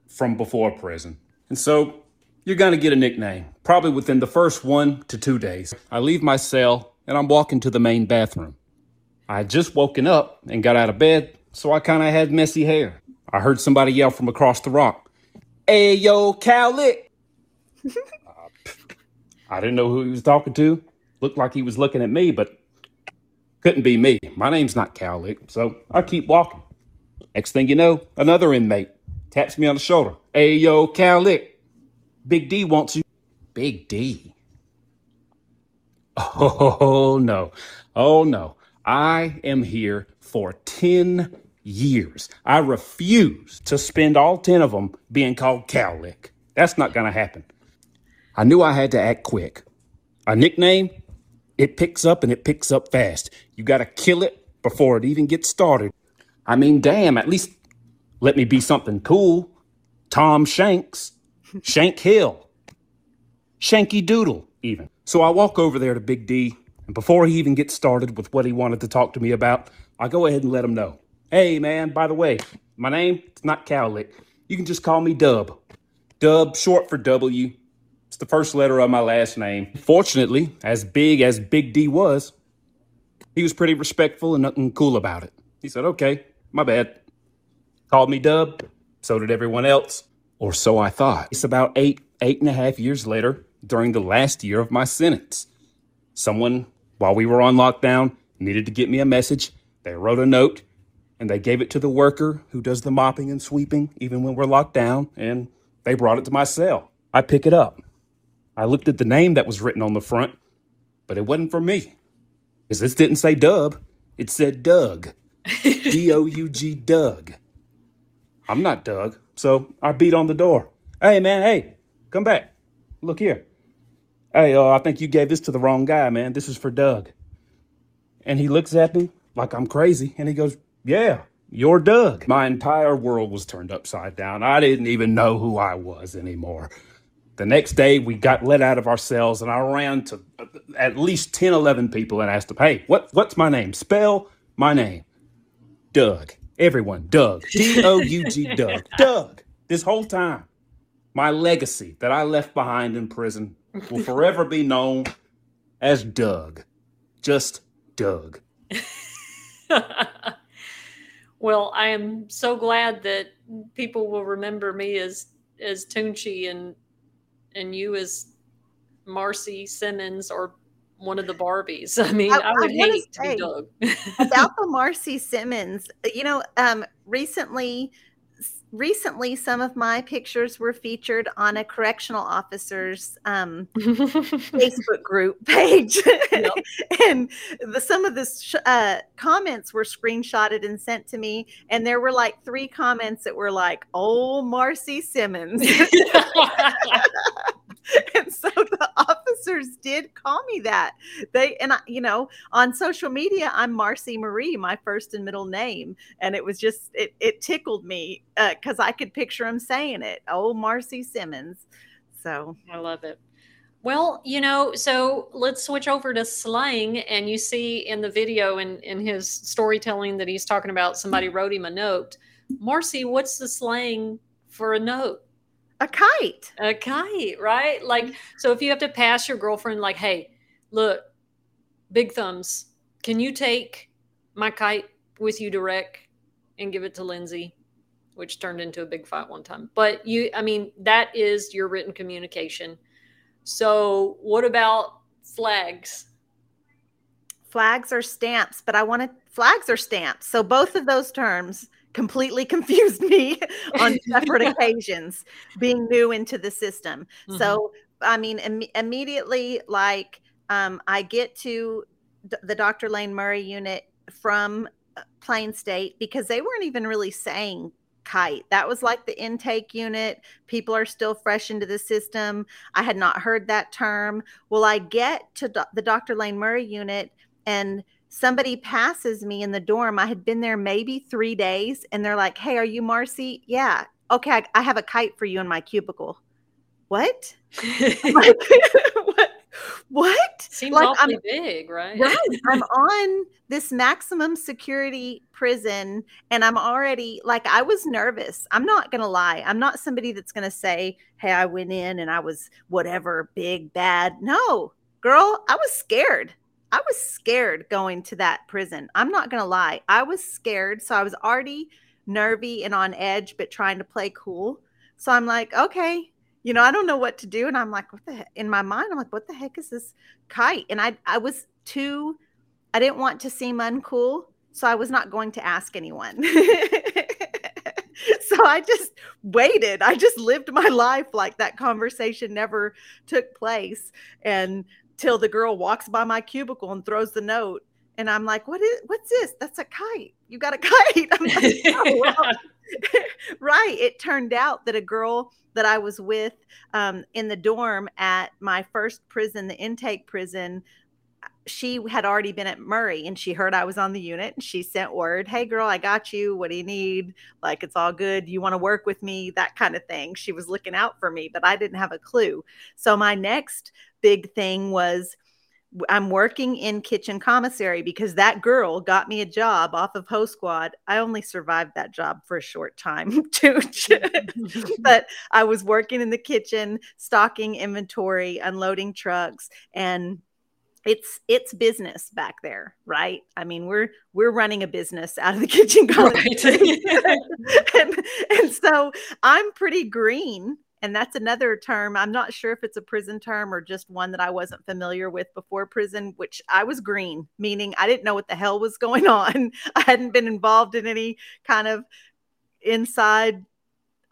from before prison. And so you're going to get a nickname, probably within the first one to two days. I leave my cell and I'm walking to the main bathroom. I had just woken up and got out of bed, so I kind of had messy hair. I heard somebody yell from across the rock, Hey, yo, Cowlick! uh, I didn't know who he was talking to. Looked like he was looking at me, but couldn't be me. My name's not Cowlick, so I keep walking. Next thing you know, another inmate taps me on the shoulder. Hey, yo, Cowlick! Big D wants you. Big D. Oh, no. Oh, no. I am here for 10 years. I refuse to spend all 10 of them being called Cowlick. That's not going to happen. I knew I had to act quick. A nickname, it picks up and it picks up fast. You got to kill it before it even gets started. I mean, damn, at least let me be something cool. Tom Shanks. Shank Hill, Shanky Doodle, even. So I walk over there to Big D, and before he even gets started with what he wanted to talk to me about, I go ahead and let him know. Hey, man, by the way, my name, it's not Cowlick. You can just call me Dub. Dub, short for W. It's the first letter of my last name. Fortunately, as big as Big D was, he was pretty respectful and nothing cool about it. He said, okay, my bad. Called me Dub. So did everyone else or so I thought. It's about eight, eight and a half years later, during the last year of my sentence. Someone, while we were on lockdown, needed to get me a message. They wrote a note and they gave it to the worker who does the mopping and sweeping, even when we're locked down, and they brought it to my cell. I pick it up. I looked at the name that was written on the front, but it wasn't for me. Because this didn't say Dub, it said Doug. D O U G Doug. I'm not Doug. So I beat on the door. Hey, man, hey, come back. Look here. Hey, uh, I think you gave this to the wrong guy, man. This is for Doug. And he looks at me like I'm crazy and he goes, Yeah, you're Doug. My entire world was turned upside down. I didn't even know who I was anymore. The next day, we got let out of our cells, and I ran to uh, at least 10, 11 people and asked them, Hey, what, what's my name? Spell my name. Doug. Everyone, Doug. D O U G, Doug. Doug. This whole time, my legacy that I left behind in prison will forever be known as Doug. Just Doug. well, I am so glad that people will remember me as as Toonche and and you as Marci Simmons or one of the Barbies. I mean, I, I would I hate to be Doug. about the Marci Simmons, you know, um, recently, recently some of my pictures were featured on a correctional officer's um, Facebook group page, yep. and the, some of the sh- uh, comments were screenshotted and sent to me, and there were like three comments that were like, "Oh, Marci Simmons." and so the officers did call me that. They and I, you know, on social media, I'm Marci Marie, my first and middle name, and it was just it it tickled me because uh, I could picture him saying it. Oh, Marci Simmons. So I love it. Well, you know, so let's switch over to slang. And you see in the video in, in his storytelling that he's talking about somebody wrote him a note. Marci, what's the slang for a note? A kite. A kite, right? Like, so if you have to pass your girlfriend, like, hey, look, big thumbs, can you take my kite with you direct and give it to Lindsay? Which turned into a big fight one time. But you, I mean, that is your written communication. So, what about flags? Flags are stamps, but I want to, flags are stamps. So, both of those terms completely confused me on separate occasions being new into the system. Mm-hmm. So, I mean, Im- immediately, like, um, I get to d- the Dr. Lane Murray unit from uh, Plane State because they weren't even really saying kite. That was like the intake unit. People are still fresh into the system. I had not heard that term. Well, I get to do- the Dr. Lane Murray unit and somebody passes me in the dorm. I had been there maybe three days, and they're like, Hey, are you Marci? Yeah. Okay, I, I have a kite for you in my cubicle. What? like, what? What? Seems Like, awfully I'm- big, right? Right. I'm on this maximum security prison and I'm already like, I was nervous. I'm not going to lie. I'm not somebody that's going to say, Hey, I went in and I was whatever, big, bad. No, girl, I was scared. I was scared going to that prison. I'm not going to lie. I was scared. So I was already nervy and on edge, but trying to play cool. So I'm like, okay, you know, I don't know what to do. And I'm like, what the heck? In my mind, I'm like, what the heck is this kite? And I, I was too, I didn't want to seem uncool. So I was not going to ask anyone. so I just waited. I just lived my life like that conversation never took place. And till the girl walks by my cubicle and throws the note. And I'm like, what is what's this? That's a kite. You got a kite. I'm like, "Oh, well." right. It turned out that a girl that I was with um, in the dorm at my first prison, the intake prison, she had already been at Murray and she heard I was on the unit and she sent word, Hey girl, I got you. What do you need? Like, it's all good. You want to work with me? That kind of thing. She was looking out for me, but I didn't have a clue. So my next big thing was I'm working in kitchen commissary because that girl got me a job off of Hoe Squad. I only survived that job for a short time, too. but I was working in the kitchen, stocking inventory, unloading trucks, and it's it's business back there, right? I mean, we're we're running a business out of the kitchen commissary. and, and so I'm pretty green and that's another term. I'm not sure if it's a prison term or just one that I wasn't familiar with before prison, which I was green, meaning I didn't know what the hell was going on. I hadn't been involved in any kind of inside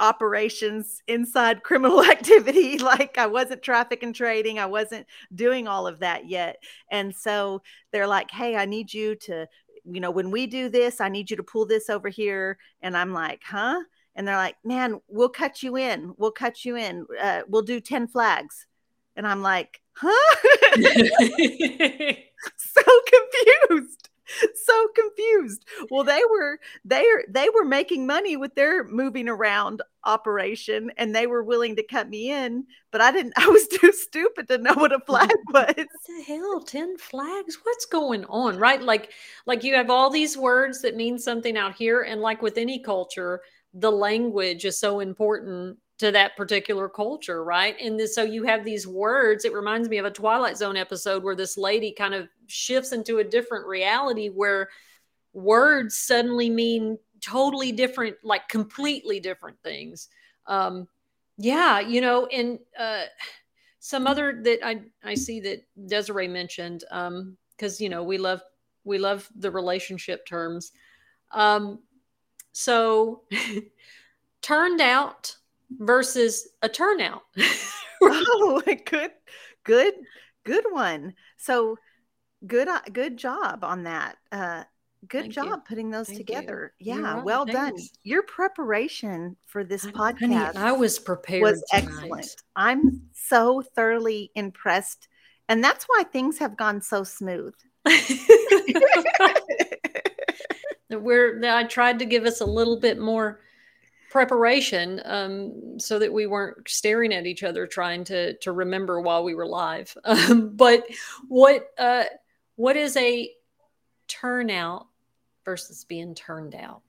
operations, inside criminal activity. Like I wasn't traffic and trading, I wasn't doing all of that yet. And so they're like, hey, I need you to, you know, when we do this, I need you to pull this over here. And I'm like, huh? and they're like, "Man, we'll cut you in. We'll cut you in. Uh, we'll do ten flags." And I'm like, "Huh?" so confused, so confused. Well, they were they are they were making money with their moving around operation, and they were willing to cut me in, but I didn't. I was too stupid to know what a flag was. what the hell 10 flags what's going on right like like you have all these words that mean something out here and like with any culture the language is so important to that particular culture right? And this, so you have these words it reminds me of a twilight zone episode where this lady kind of shifts into a different reality where words suddenly mean totally different like completely different things. Um yeah you know and uh some other that I I see that Desiree mentioned um because you know we love we love the relationship terms. Um so turned out versus a turnout oh, good, good, good one. So good, uh, good job on that. Uh, good Thank job you. putting those Thank you. together. You're Yeah, right. well done. Your preparation for this I- podcast honey, I was prepared was tonight. excellent. I'm so thoroughly impressed, and that's why things have gone so smooth. We're I tried to give us a little bit more preparation um, so that we weren't staring at each other trying to to remember while we were live. Um, but what uh, what is a turnout versus being turned out?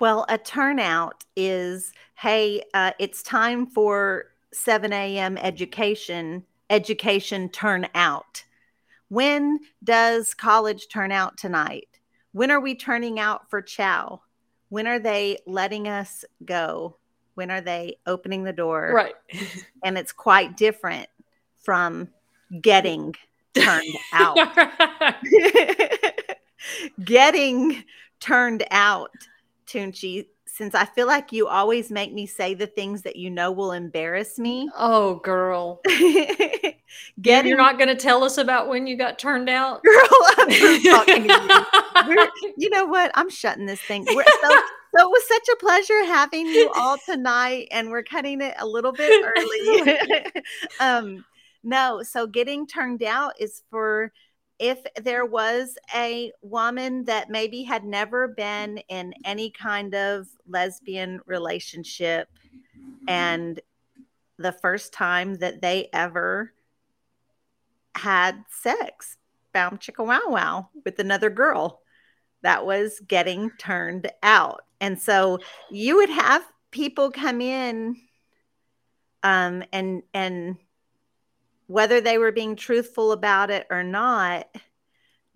Well, a turnout is hey, uh, it's time for 7 a.m. education, education turnout. When does college turn out tonight? When are we turning out for chow? When are they letting us go? When are they opening the door? Right. And it's quite different from getting turned out. getting turned out, Toonche, since I feel like you always make me say the things that you know will embarrass me. oh, girl. getting You're not going to tell us about when you got turned out? girl, I'm talking to you. You know what? I'm shutting this thing. We're, so, so it was such a pleasure having you all tonight, and we're cutting it a little bit early. um, no, so getting turned out is for if there was a woman that maybe had never been in any kind of lesbian relationship and the first time that they ever had sex, bound chicka wow wow with another girl that was getting turned out. And so you would have people come in um, and and whether they were being truthful about it or not,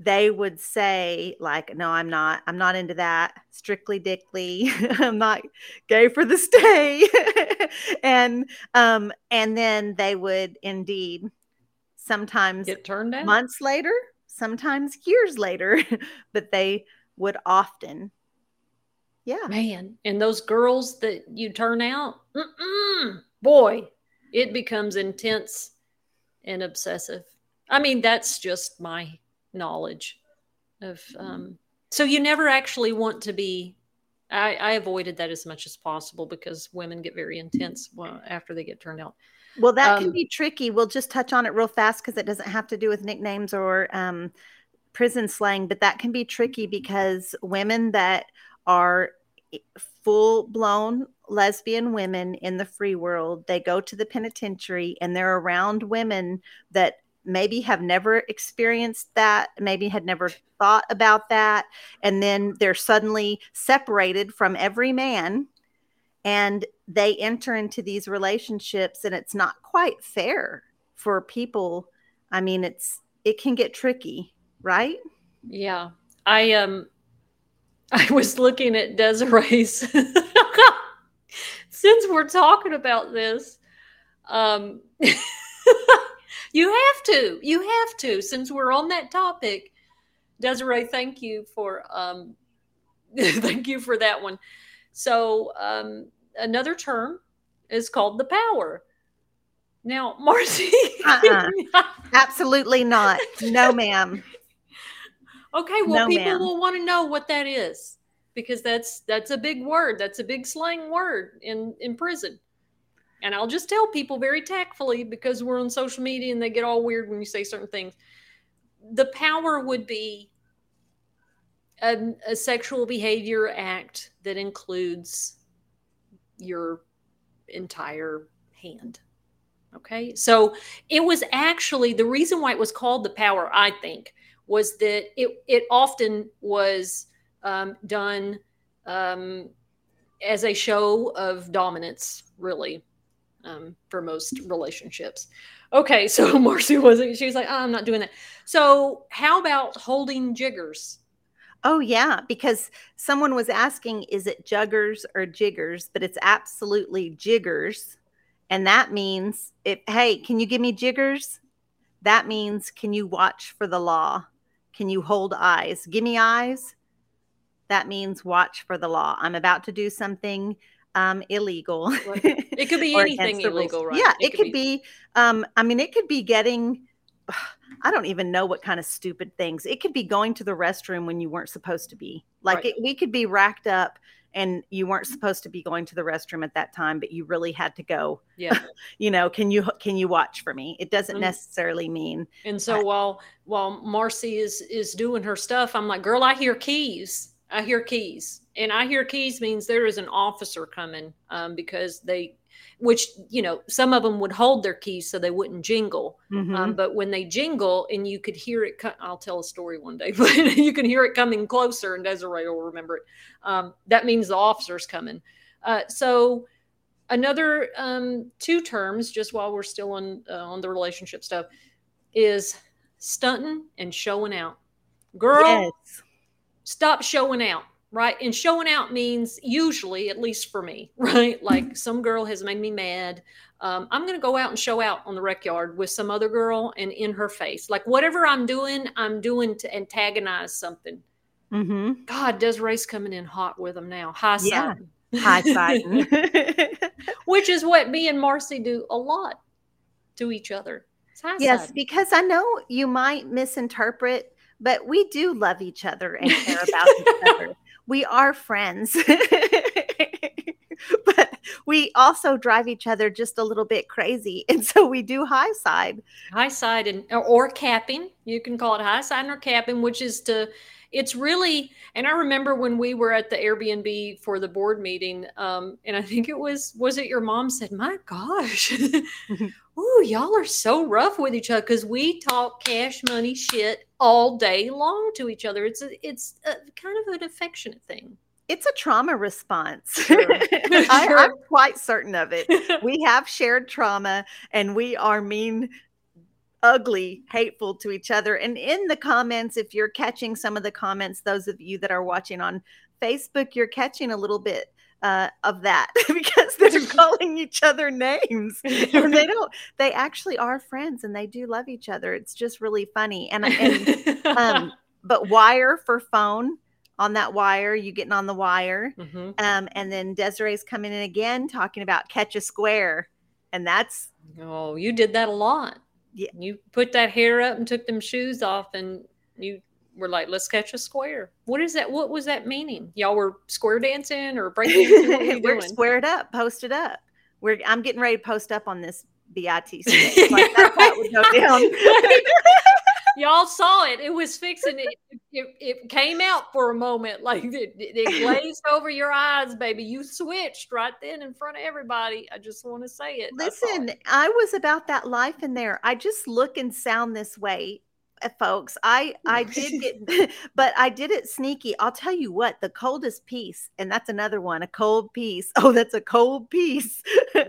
they would say like no i'm not i'm not into that. Strictly dickly. I'm not gay for the stay. And um and then they would indeed sometimes Get turned down. months later sometimes years later but they would often. Yeah. Man, and those girls that you turn out, mm-mm, boy, it becomes intense and obsessive. I mean, that's just my knowledge of. Um, so you never actually want to be. I, I avoided that as much as possible because women get very intense well, after they get turned out. Well, that can Um, be tricky. We'll just touch on it real fast because it doesn't have to do with nicknames or um, prison slang, but that can be tricky because women that are full blown lesbian women in the free world, they go to the penitentiary and they're around women that maybe have never experienced that, maybe had never thought about that. And then they're suddenly separated from every man and they enter into these relationships and it's not quite fair for people i mean it's it can get tricky right Yeah. I um I was looking at Desiree's since we're talking about this. Um you have to. You have to since we're on that topic. Desiree, thank you for um thank you for that one. So, um another term is called the power. Now, Marci, Uh-uh. absolutely not no ma'am Okay, well, No, people ma'am. will want to know what that is because that's that's a big word. That's a big slang word in in prison. And I'll just tell people very tactfully because we're on social media and they get all weird when you say certain things. The power would be a, a sexual behavior act that includes your entire hand. Okay, so it was actually the reason why it was called the power, I think, was that it it often was um, done um, as a show of dominance, really, um, for most relationships. Okay, so Marci wasn't. She was like, oh, "I'm not doing that." So how about holding jiggers? oh yeah because someone was asking is it juggers or jiggers but it's absolutely jiggers and that means if hey can you give me jiggers that means can you watch for the law can you hold eyes give me eyes that means watch for the law i'm about to do something um, illegal It could be anything against the rules. illegal, right? Yeah, it, could, be. Um, I mean, it could be getting. I don't even know what kind of stupid things. It could be going to the restroom when you weren't supposed to be. Like Right. it, we could be racked up, and you weren't supposed to be going to the restroom at that time, but you really had to go. yeah. You know, can you can you watch for me? It doesn't Mm. necessarily mean And so while while Marci is is doing her stuff, I'm like, girl, I hear keys. I hear keys, and I hear keys means there is an officer coming um, because they, which you know, some of them would hold their keys so they wouldn't jingle. Mhm. Um, but when they jingle and you could hear it, co- I'll tell a story one day, but you can hear it coming closer, and Desiree will remember it. Um, that means the officer's coming. Uh, so another um, two terms, just while we're still on uh, on the relationship stuff, is stunting and showing out. Girl, yes. Stop showing out right and showing out means usually at least for me right like some girl has made me mad um, i'm going to go out and show out on the rec yard with some other girl and in her face like whatever i'm doing i'm doing to antagonize something Mm-hmm. god desiree's coming in hot with them now high Yeah. siding. High siding. which is what me and marci do a lot to each other It's high yes, because I know you might misinterpret, but we do love each other and care about each other. We are friends. but we also drive each other just a little bit crazy. And so we do high side. High side and or capping. You can call it high side or capping, which is to it's really and i remember when we were at the airbnb for the board meeting um, and i think it was was it your mom said my gosh ooh y'all are so rough with each other because we talk cash money shit all day long to each other it's a, it's a, kind of an affectionate thing it's a trauma response. Sure. I, am quite certain of it. We have shared trauma and we are mean ugly, hateful to each other. And in the comments, if you're catching some of the comments, those of you that are watching on Facebook, you're catching a little bit uh, of that because they're calling each other names. And they don't. They actually are friends and they do love each other. It's just really funny. And, and um but wire for phone on that wire you getting on the wire mm-hmm. um and then desiree's coming in again talking about catch a square. And that's oh you did that a lot. Yeah. You put that hair up and took them shoes off, and you were like, "Let's catch a square." What is that? What was that meaning? Y'all were square dancing or breaking? we're squared up, posted up. We're. I'm getting ready to post up on this BIT. Like that would go down. y'all saw it. It was fixing it. It, it came out for a moment, like it, it, glazed over your eyes, baby. You switched right then in front of everybody. I just want to say it. Listen, I, I was about that life in there. I just look and sound this way folks i i did get but i did it sneaky. I'll tell you what the coldest piece and that's another one a cold piece. Oh that's a cold piece.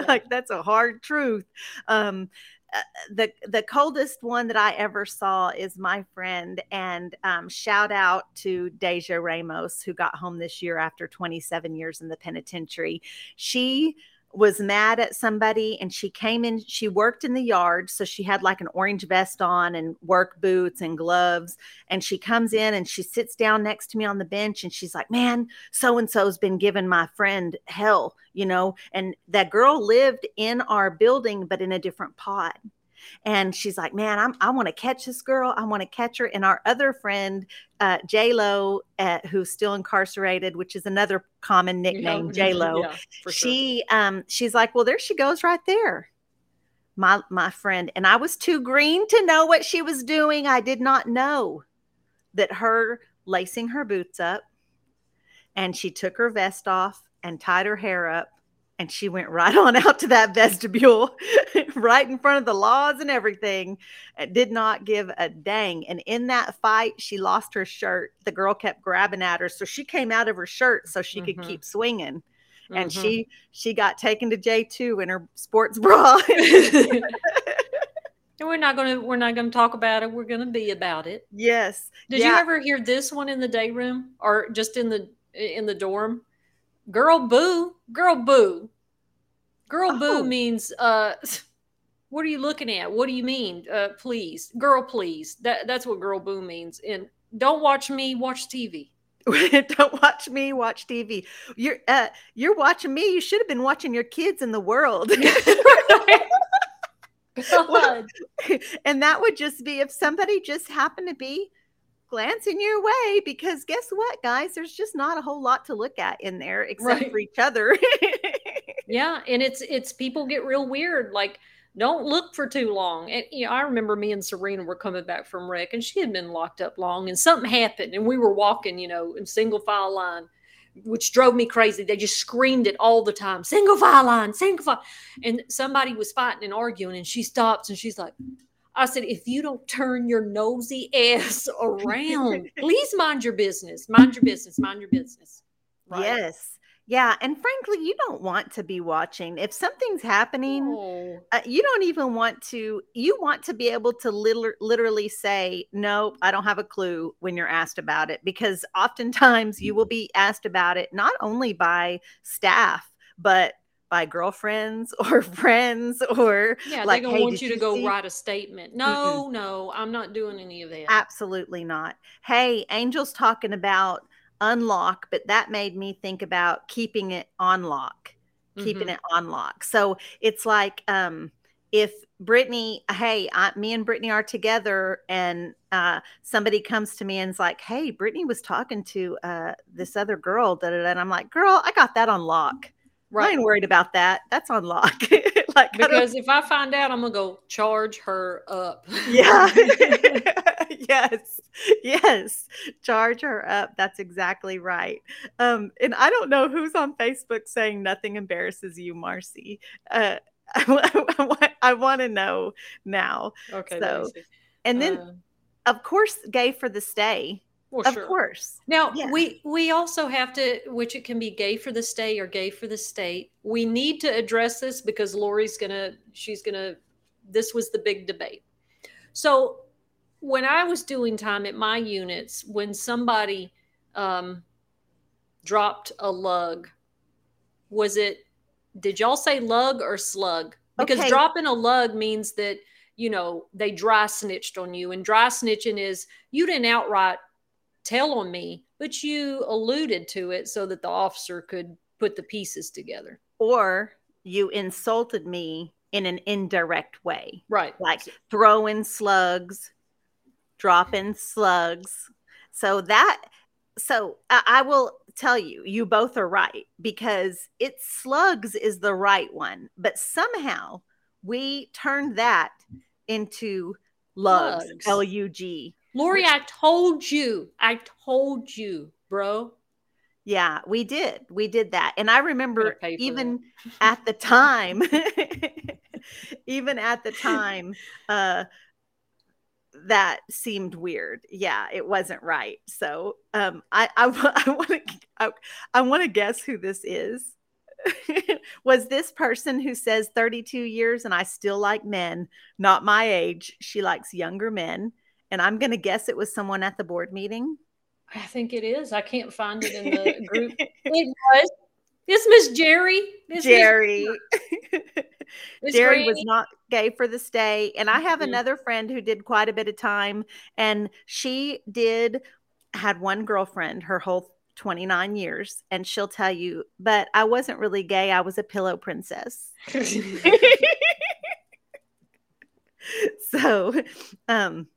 Like that's a hard truth. Um uh, the the coldest one that I ever saw is my friend, and um, shout out to Deja Ramos, who got home this year after 27 years in the penitentiary. She was mad at somebody and she came in she worked in the yard so she had like an orange vest on and work boots and gloves and she comes in and she sits down next to me on the bench and she's like man so and so's been giving my friend hell you know? And that girl lived in our building but in a different pod and she's like, "Man, I'm, I want to catch this girl. I want to catch her." And our other friend, uh, J Lo, uh, who's still incarcerated, which is another common nickname, yeah, J Lo. Yeah, she, sure. um, she's like, "Well, there she goes, right there." My my friend, and I was too green to know what she was doing. I did not know that her lacing her boots up, and she took her vest off and tied her hair up and she went right on out to that vestibule right in front of the laws and everything and did not give a dang. And in that fight she lost her shirt. The girl kept grabbing at her so she came out of her shirt so she mm-hmm. could keep swinging. And mm-hmm. she she got taken to j2 in her sports bra. And we're not going to we're not going to talk about it. We're going to be about it. Yes. Did yeah. you ever hear this one in the day room or just in the in the dorm girl boo, girl boo. Girl oh. boo means uh what are you looking at? What do you mean? Uh please. Girl please. That that's what girl boo means. And don't watch me, watch TV. don't watch me, watch TV. You're uh you're watching me. You should have been watching your kids in the world. well, and that would just be if somebody just happened to be glancing your way because guess what guys there's just not a whole lot to look at in there except right. for each other yeah and it's it's people get real weird like don't look for too long and you know i remember me and serena were coming back from rec and she had been locked up long and something happened and we were walking you know in single file line which drove me crazy. They just screamed it all the time single file line, single file. And somebody was fighting and arguing, and she stops and she's like, I said, if you don't turn your nosy ass around, please mind your business. Mind your business. Mind your business. Right? Yes. Yeah. And frankly, you don't want to be watching. If something's happening, oh. uh, you don't even want to, you want to be able to liter- literally say, no, I don't have a clue when you're asked about it, because oftentimes you will be asked about it not only by staff, but by girlfriends or friends or yeah, like, they hey, want you to go see? write a statement. No, mm no, I'm not doing any of that. Absolutely not. Hey, Angel's talking about unlock, but that made me think about keeping it on lock, keeping mm-hmm. it on lock. So it's like um if Brittany, hey, I, me and Brittany are together, and uh, somebody comes to me and's like, "Hey, Brittany was talking to uh, this other girl," da, da, da, and I'm like, "Girl, I got that on lock." Right. I ain't worried about that. That's on lock. like because if I find out, I'm gonna go charge her up. yeah. yes. Yes. Charge her up. That's exactly right. Um, and I don't know who's on Facebook saying nothing embarrasses you, Marci. Uh, I, I want to know now. Okay. So, and then, uh, of course, gay for the stay. Well, of sure. course. Now yeah. we we also have to, which it can be gay for the state or gay for the state. We need to address this because Lori's gonna, she's gonna. This was the big debate. So when I was doing time at my units, when somebody um, dropped a lug, was it? Did y'all say lug or slug? Because okay. dropping a lug means that you know they dry snitched on you, and dry snitching is you didn't outright tell on me, but you alluded to it so that the officer could put the pieces together. Or you insulted me in an indirect way. Right. Like throwing slugs, dropping slugs. So that, so I, I will tell you, you both are right because it's slugs is the right one, but somehow we turned that into lugs, L U G. Lori, I told you. I told you, bro. Yeah, we did. We did that. And I remember even at the time, even at the time, uh, that seemed weird. Yeah, it wasn't right. So um, I I want to I, I want to guess who this is. was this person who says 32 years and I still like men, not my age. She likes younger men and I'm going to guess it was someone at the board meeting. I think it is. I can't find it in the group. it was. It's Miss Jerry. It's Jerry. Miss Jerry was not gay for the stay. And I have mm-hmm. another friend who did quite a bit of time. And she did, had one girlfriend her whole 29 years. And she'll tell you, but I wasn't really gay. I was a pillow princess. so, um,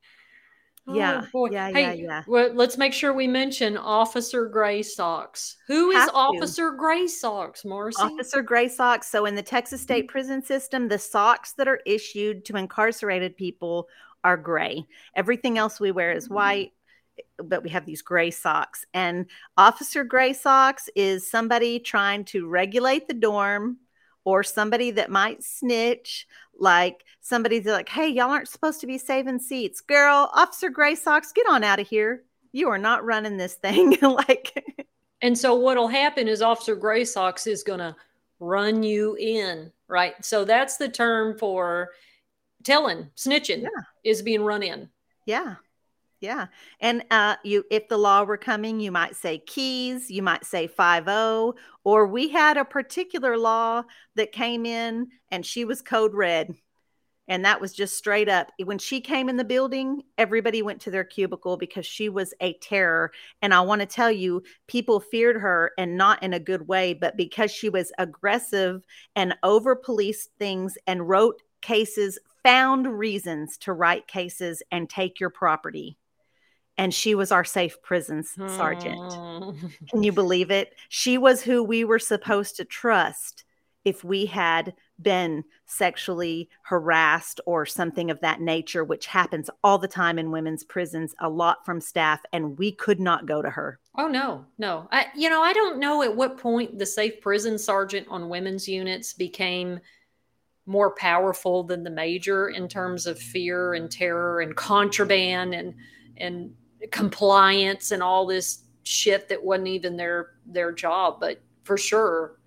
yeah, oh, yeah, hey, yeah, yeah. Well, let's make sure we mention Officer Gray Socks. Who is Have Officer to. Gray Socks, Marci? Officer Gray Socks. So, in the Texas mm-hmm. State Prison System, the socks that are issued to incarcerated people are gray. Everything else we wear is mm-hmm. white, but we have these gray socks. And Officer Gray Socks is somebody trying to regulate the dorm or somebody that might snitch like somebody's like, hey, y'all aren't supposed to be saving seats. Girl, Officer Gray Socks, get on out of here. You are not running this thing. like, and so what'll happen is Officer Gray Socks is going to run you in, right? So that's the term for telling, snitching yeah. is being run in. Yeah. Yeah. And uh, you, if the law were coming, you might say keys, you might say 5 or we had a particular law that came in and she was code red. And that was just straight up. When she came in the building, everybody went to their cubicle because she was a terror. And I want to tell you, people feared her and not in a good way, but because she was aggressive and over policed things and wrote cases, found reasons to write cases and take your property and she was our safe prison sergeant. Hmm. Can you believe it? She was who we were supposed to trust if we had been sexually harassed or something of that nature, which happens all the time in women's prisons, a lot from staff, and we could not go to her. Oh no, no. I, you know, I don't know at what point the safe prison sergeant on women's units became more powerful than the major in terms of fear and terror and contraband and and compliance and all this shit that wasn't even their their job but for sure.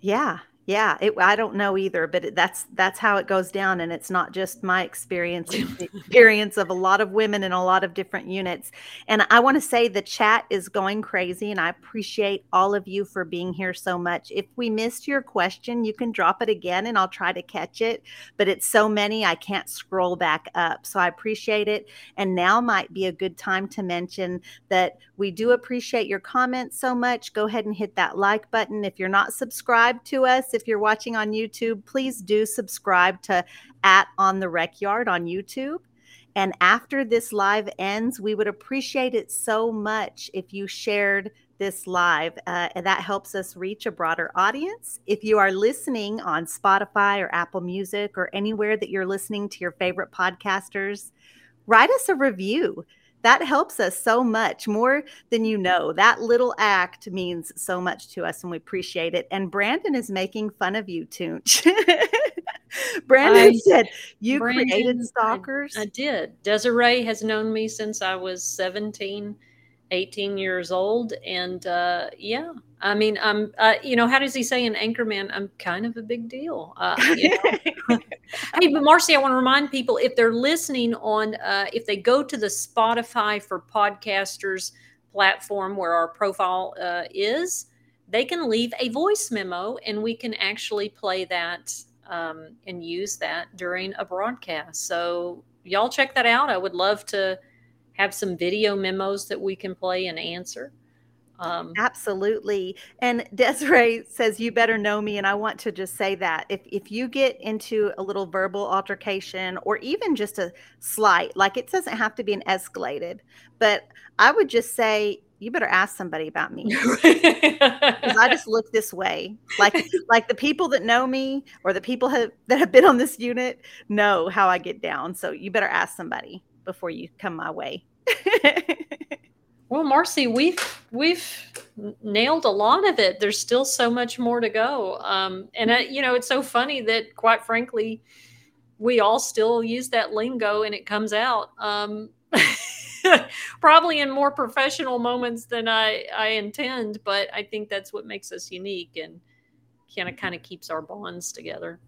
Yeah yeah, it, I don't know either, but it, that's that's how it goes down, and it's not just my experience; it's the experience of a lot of women in a lot of different units. And I want to say the chat is going crazy, and I appreciate all of you for being here so much. If we missed your question, you can drop it again, and I'll try to catch it. But it's so many, I can't scroll back up, so I appreciate it. And now might be a good time to mention that we do appreciate your comments so much. Go ahead and hit that like button if you're not subscribed to us if you're watching on YouTube, please do subscribe to at on the rec yard on YouTube. And after this live ends, we would appreciate it so much if you shared this live. Uh, and that helps us reach a broader audience. If you are listening on Spotify or Apple Music or anywhere that you're listening to your favorite podcasters, write us a review that helps us so much more than you know. That little act means so much to us and we appreciate it. And Brandon is making fun of you, Toonch. Brandon I, said, You Brandon, created stalkers. I, I did. Desiree has known me since I was 17 18 years old and uh, yeah i mean i'm uh, you know how does he say in anchorman i'm kind of a big deal uh, you know? hey but marci i want to remind people if they're listening on uh, if they go to the spotify for podcasters platform where our profile uh, is they can leave a voice memo and we can actually play that um, and use that during a broadcast so y'all check that out i would love to have some video memos that we can play and answer. Um, Absolutely. And Desiree says, You better know me. And I want to just say that if, if you get into a little verbal altercation or even just a slight, like it doesn't have to be an escalated, but I would just say, you better ask somebody about me because I just look this way. Like like the people that know me or the people have, that have been on this unit know how I get down. So you better ask somebody before you come my way. well, Marci, we've we've nailed a lot of it. There's still so much more to go. Um, and uh, you know, it's so funny that, quite frankly, we all still use that lingo, and it comes out. Um, probably in more professional moments than I, I intend, but I think that's what makes us unique and kind of kind of keeps our bonds together.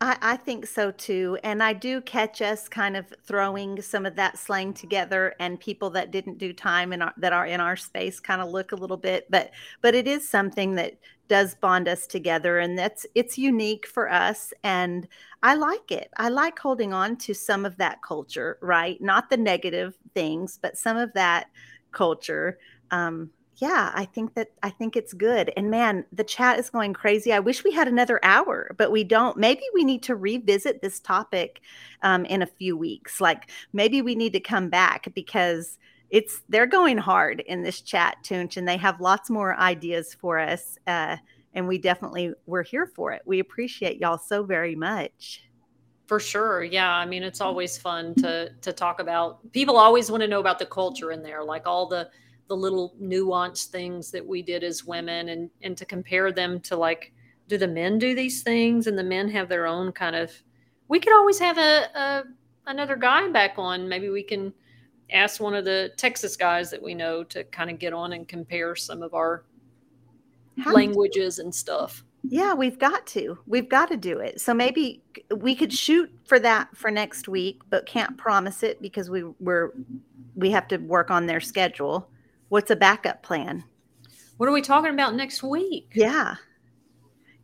I, I think so too. And I do catch us kind of throwing some of that slang together and people that didn't do time and that are in our space kind of look a little bit, but but it is something that does bond us together and that's it's unique for us and I like it. I like holding on to some of that culture, right? Not the negative things, but some of that culture. Um, yeah, I think that I think it's good. And man, the chat is going crazy. I wish we had another hour, but we don't. Maybe we need to revisit this topic um, in a few weeks. Like maybe we need to come back because it's they're going hard in this chat, Toonch, and they have lots more ideas for us. Uh, and we definitely we're here for it. We appreciate y'all so very much. For sure. Yeah. I mean, it's always fun to to talk about. People always want to know about the culture in there, like all the the little nuanced things that we did as women and and to compare them to like do the men do these things? And the men have their own kind of we could always have a, a another guy back on. Maybe we can ask one of the texas guys that we know to kind of get on and compare some of our How languages and stuff. Yeah we've got to. We've got to do it. So maybe we could shoot for that for next week but can't promise it because we we're we have to work on their schedule What's a backup plan? What are we talking about next week? Yeah.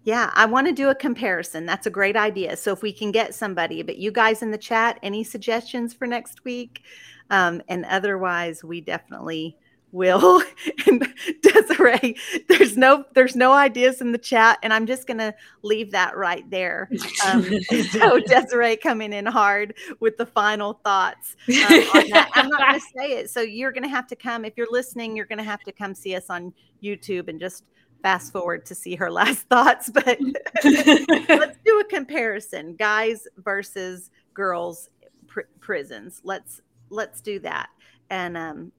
Yeah, I want to do a comparison. That's a great idea. So if we can get somebody, but you guys in the chat, any suggestions for next week? Um, and otherwise, we definitely will. And desiree there's no there's no ideas in the chat and i'm just gonna leave that right there. Um, so desiree coming in hard with the final thoughts um, i'm not gonna say it so you're gonna have to come. If you're listening you're gonna have to come see us on youtube and just fast forward to see her last thoughts but let's do a comparison guys versus girls pr- prisons. Let's let's do that. And um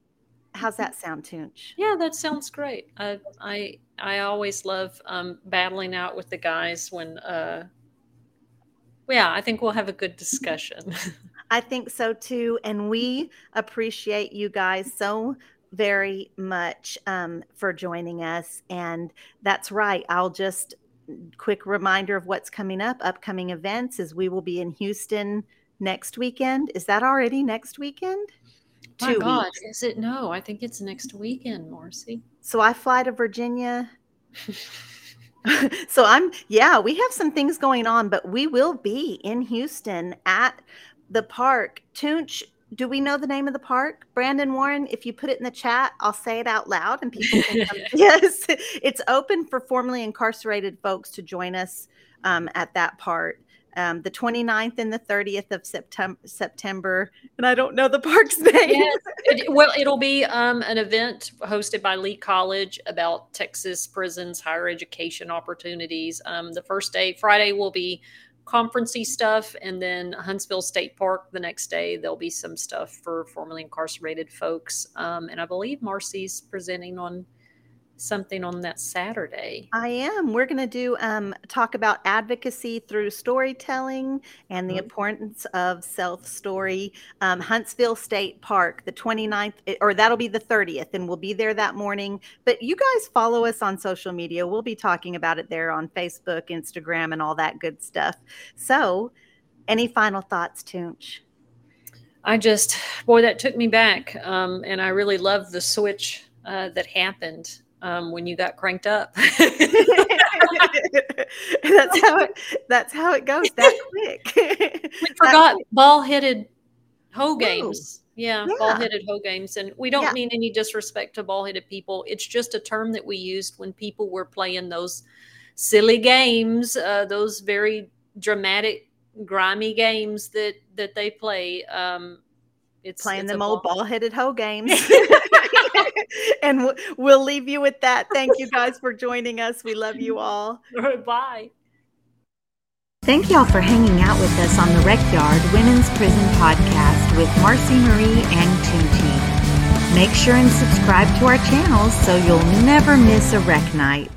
How's that sound, Toonch? Yeah, that sounds great. I I I always love um, battling out with the guys when. Uh, yeah, I think we'll have a good discussion. I think so too, and we appreciate you guys so very much um, for joining us. And that's right. I'll just quick reminder of what's coming up. Upcoming events is we will be in Houston next weekend. Is that already next weekend? My two God, weeks. is it? No, I think it's next weekend, Marci. So I fly to Virginia. so I'm, yeah, we have some things going on, but we will be in Houston at the park. Toonch, do we know the name of the park? Brandon Warren, if you put it in the chat, I'll say it out loud and people can come. yes, it's open for formerly incarcerated folks to join us um, at that part um, the 29th and the 30th of September. September, and I don't know the park's name. Yes. It, well, it'll be um, an event hosted by Lee College about Texas prisons, higher education opportunities. Um, the first day, Friday, will be conferency stuff, and then Huntsville State Park the next day. There'll be some stuff for formerly incarcerated folks, um, and I believe Marci's presenting on something on that Saturday. I am. We're going to do um, talk about advocacy through storytelling and the mm-hmm. importance of self story. Um, Huntsville State Park, the 29th, eh, or that'll be the 30th, and we'll be there that morning. But you guys follow us on social media. We'll be talking about it there on Facebook, Instagram, and all that good stuff. So, any final thoughts, Toonch? I just, boy, that took me back. Um, and I really love the switch uh, that happened um, when you got cranked up. that's how it, that's how it goes that quick. we forgot ball headed hoe games. Yeah, yeah. ball headed hoe games. And we don't yeah. mean any disrespect to ball headed people. It's just a term that we used when people were playing those silly games, uh, those very dramatic, grimy games that that they play. Um, it's playing it's them old ball headed hoe games. and we'll leave you with that. Thank you guys for joining us. We love you all. Bye. Thank y'all for hanging out with us on the Rec Yard Women's Prison Podcast with Marci Marie and Toonche. Make sure and subscribe to our channels so you'll never miss a rec night.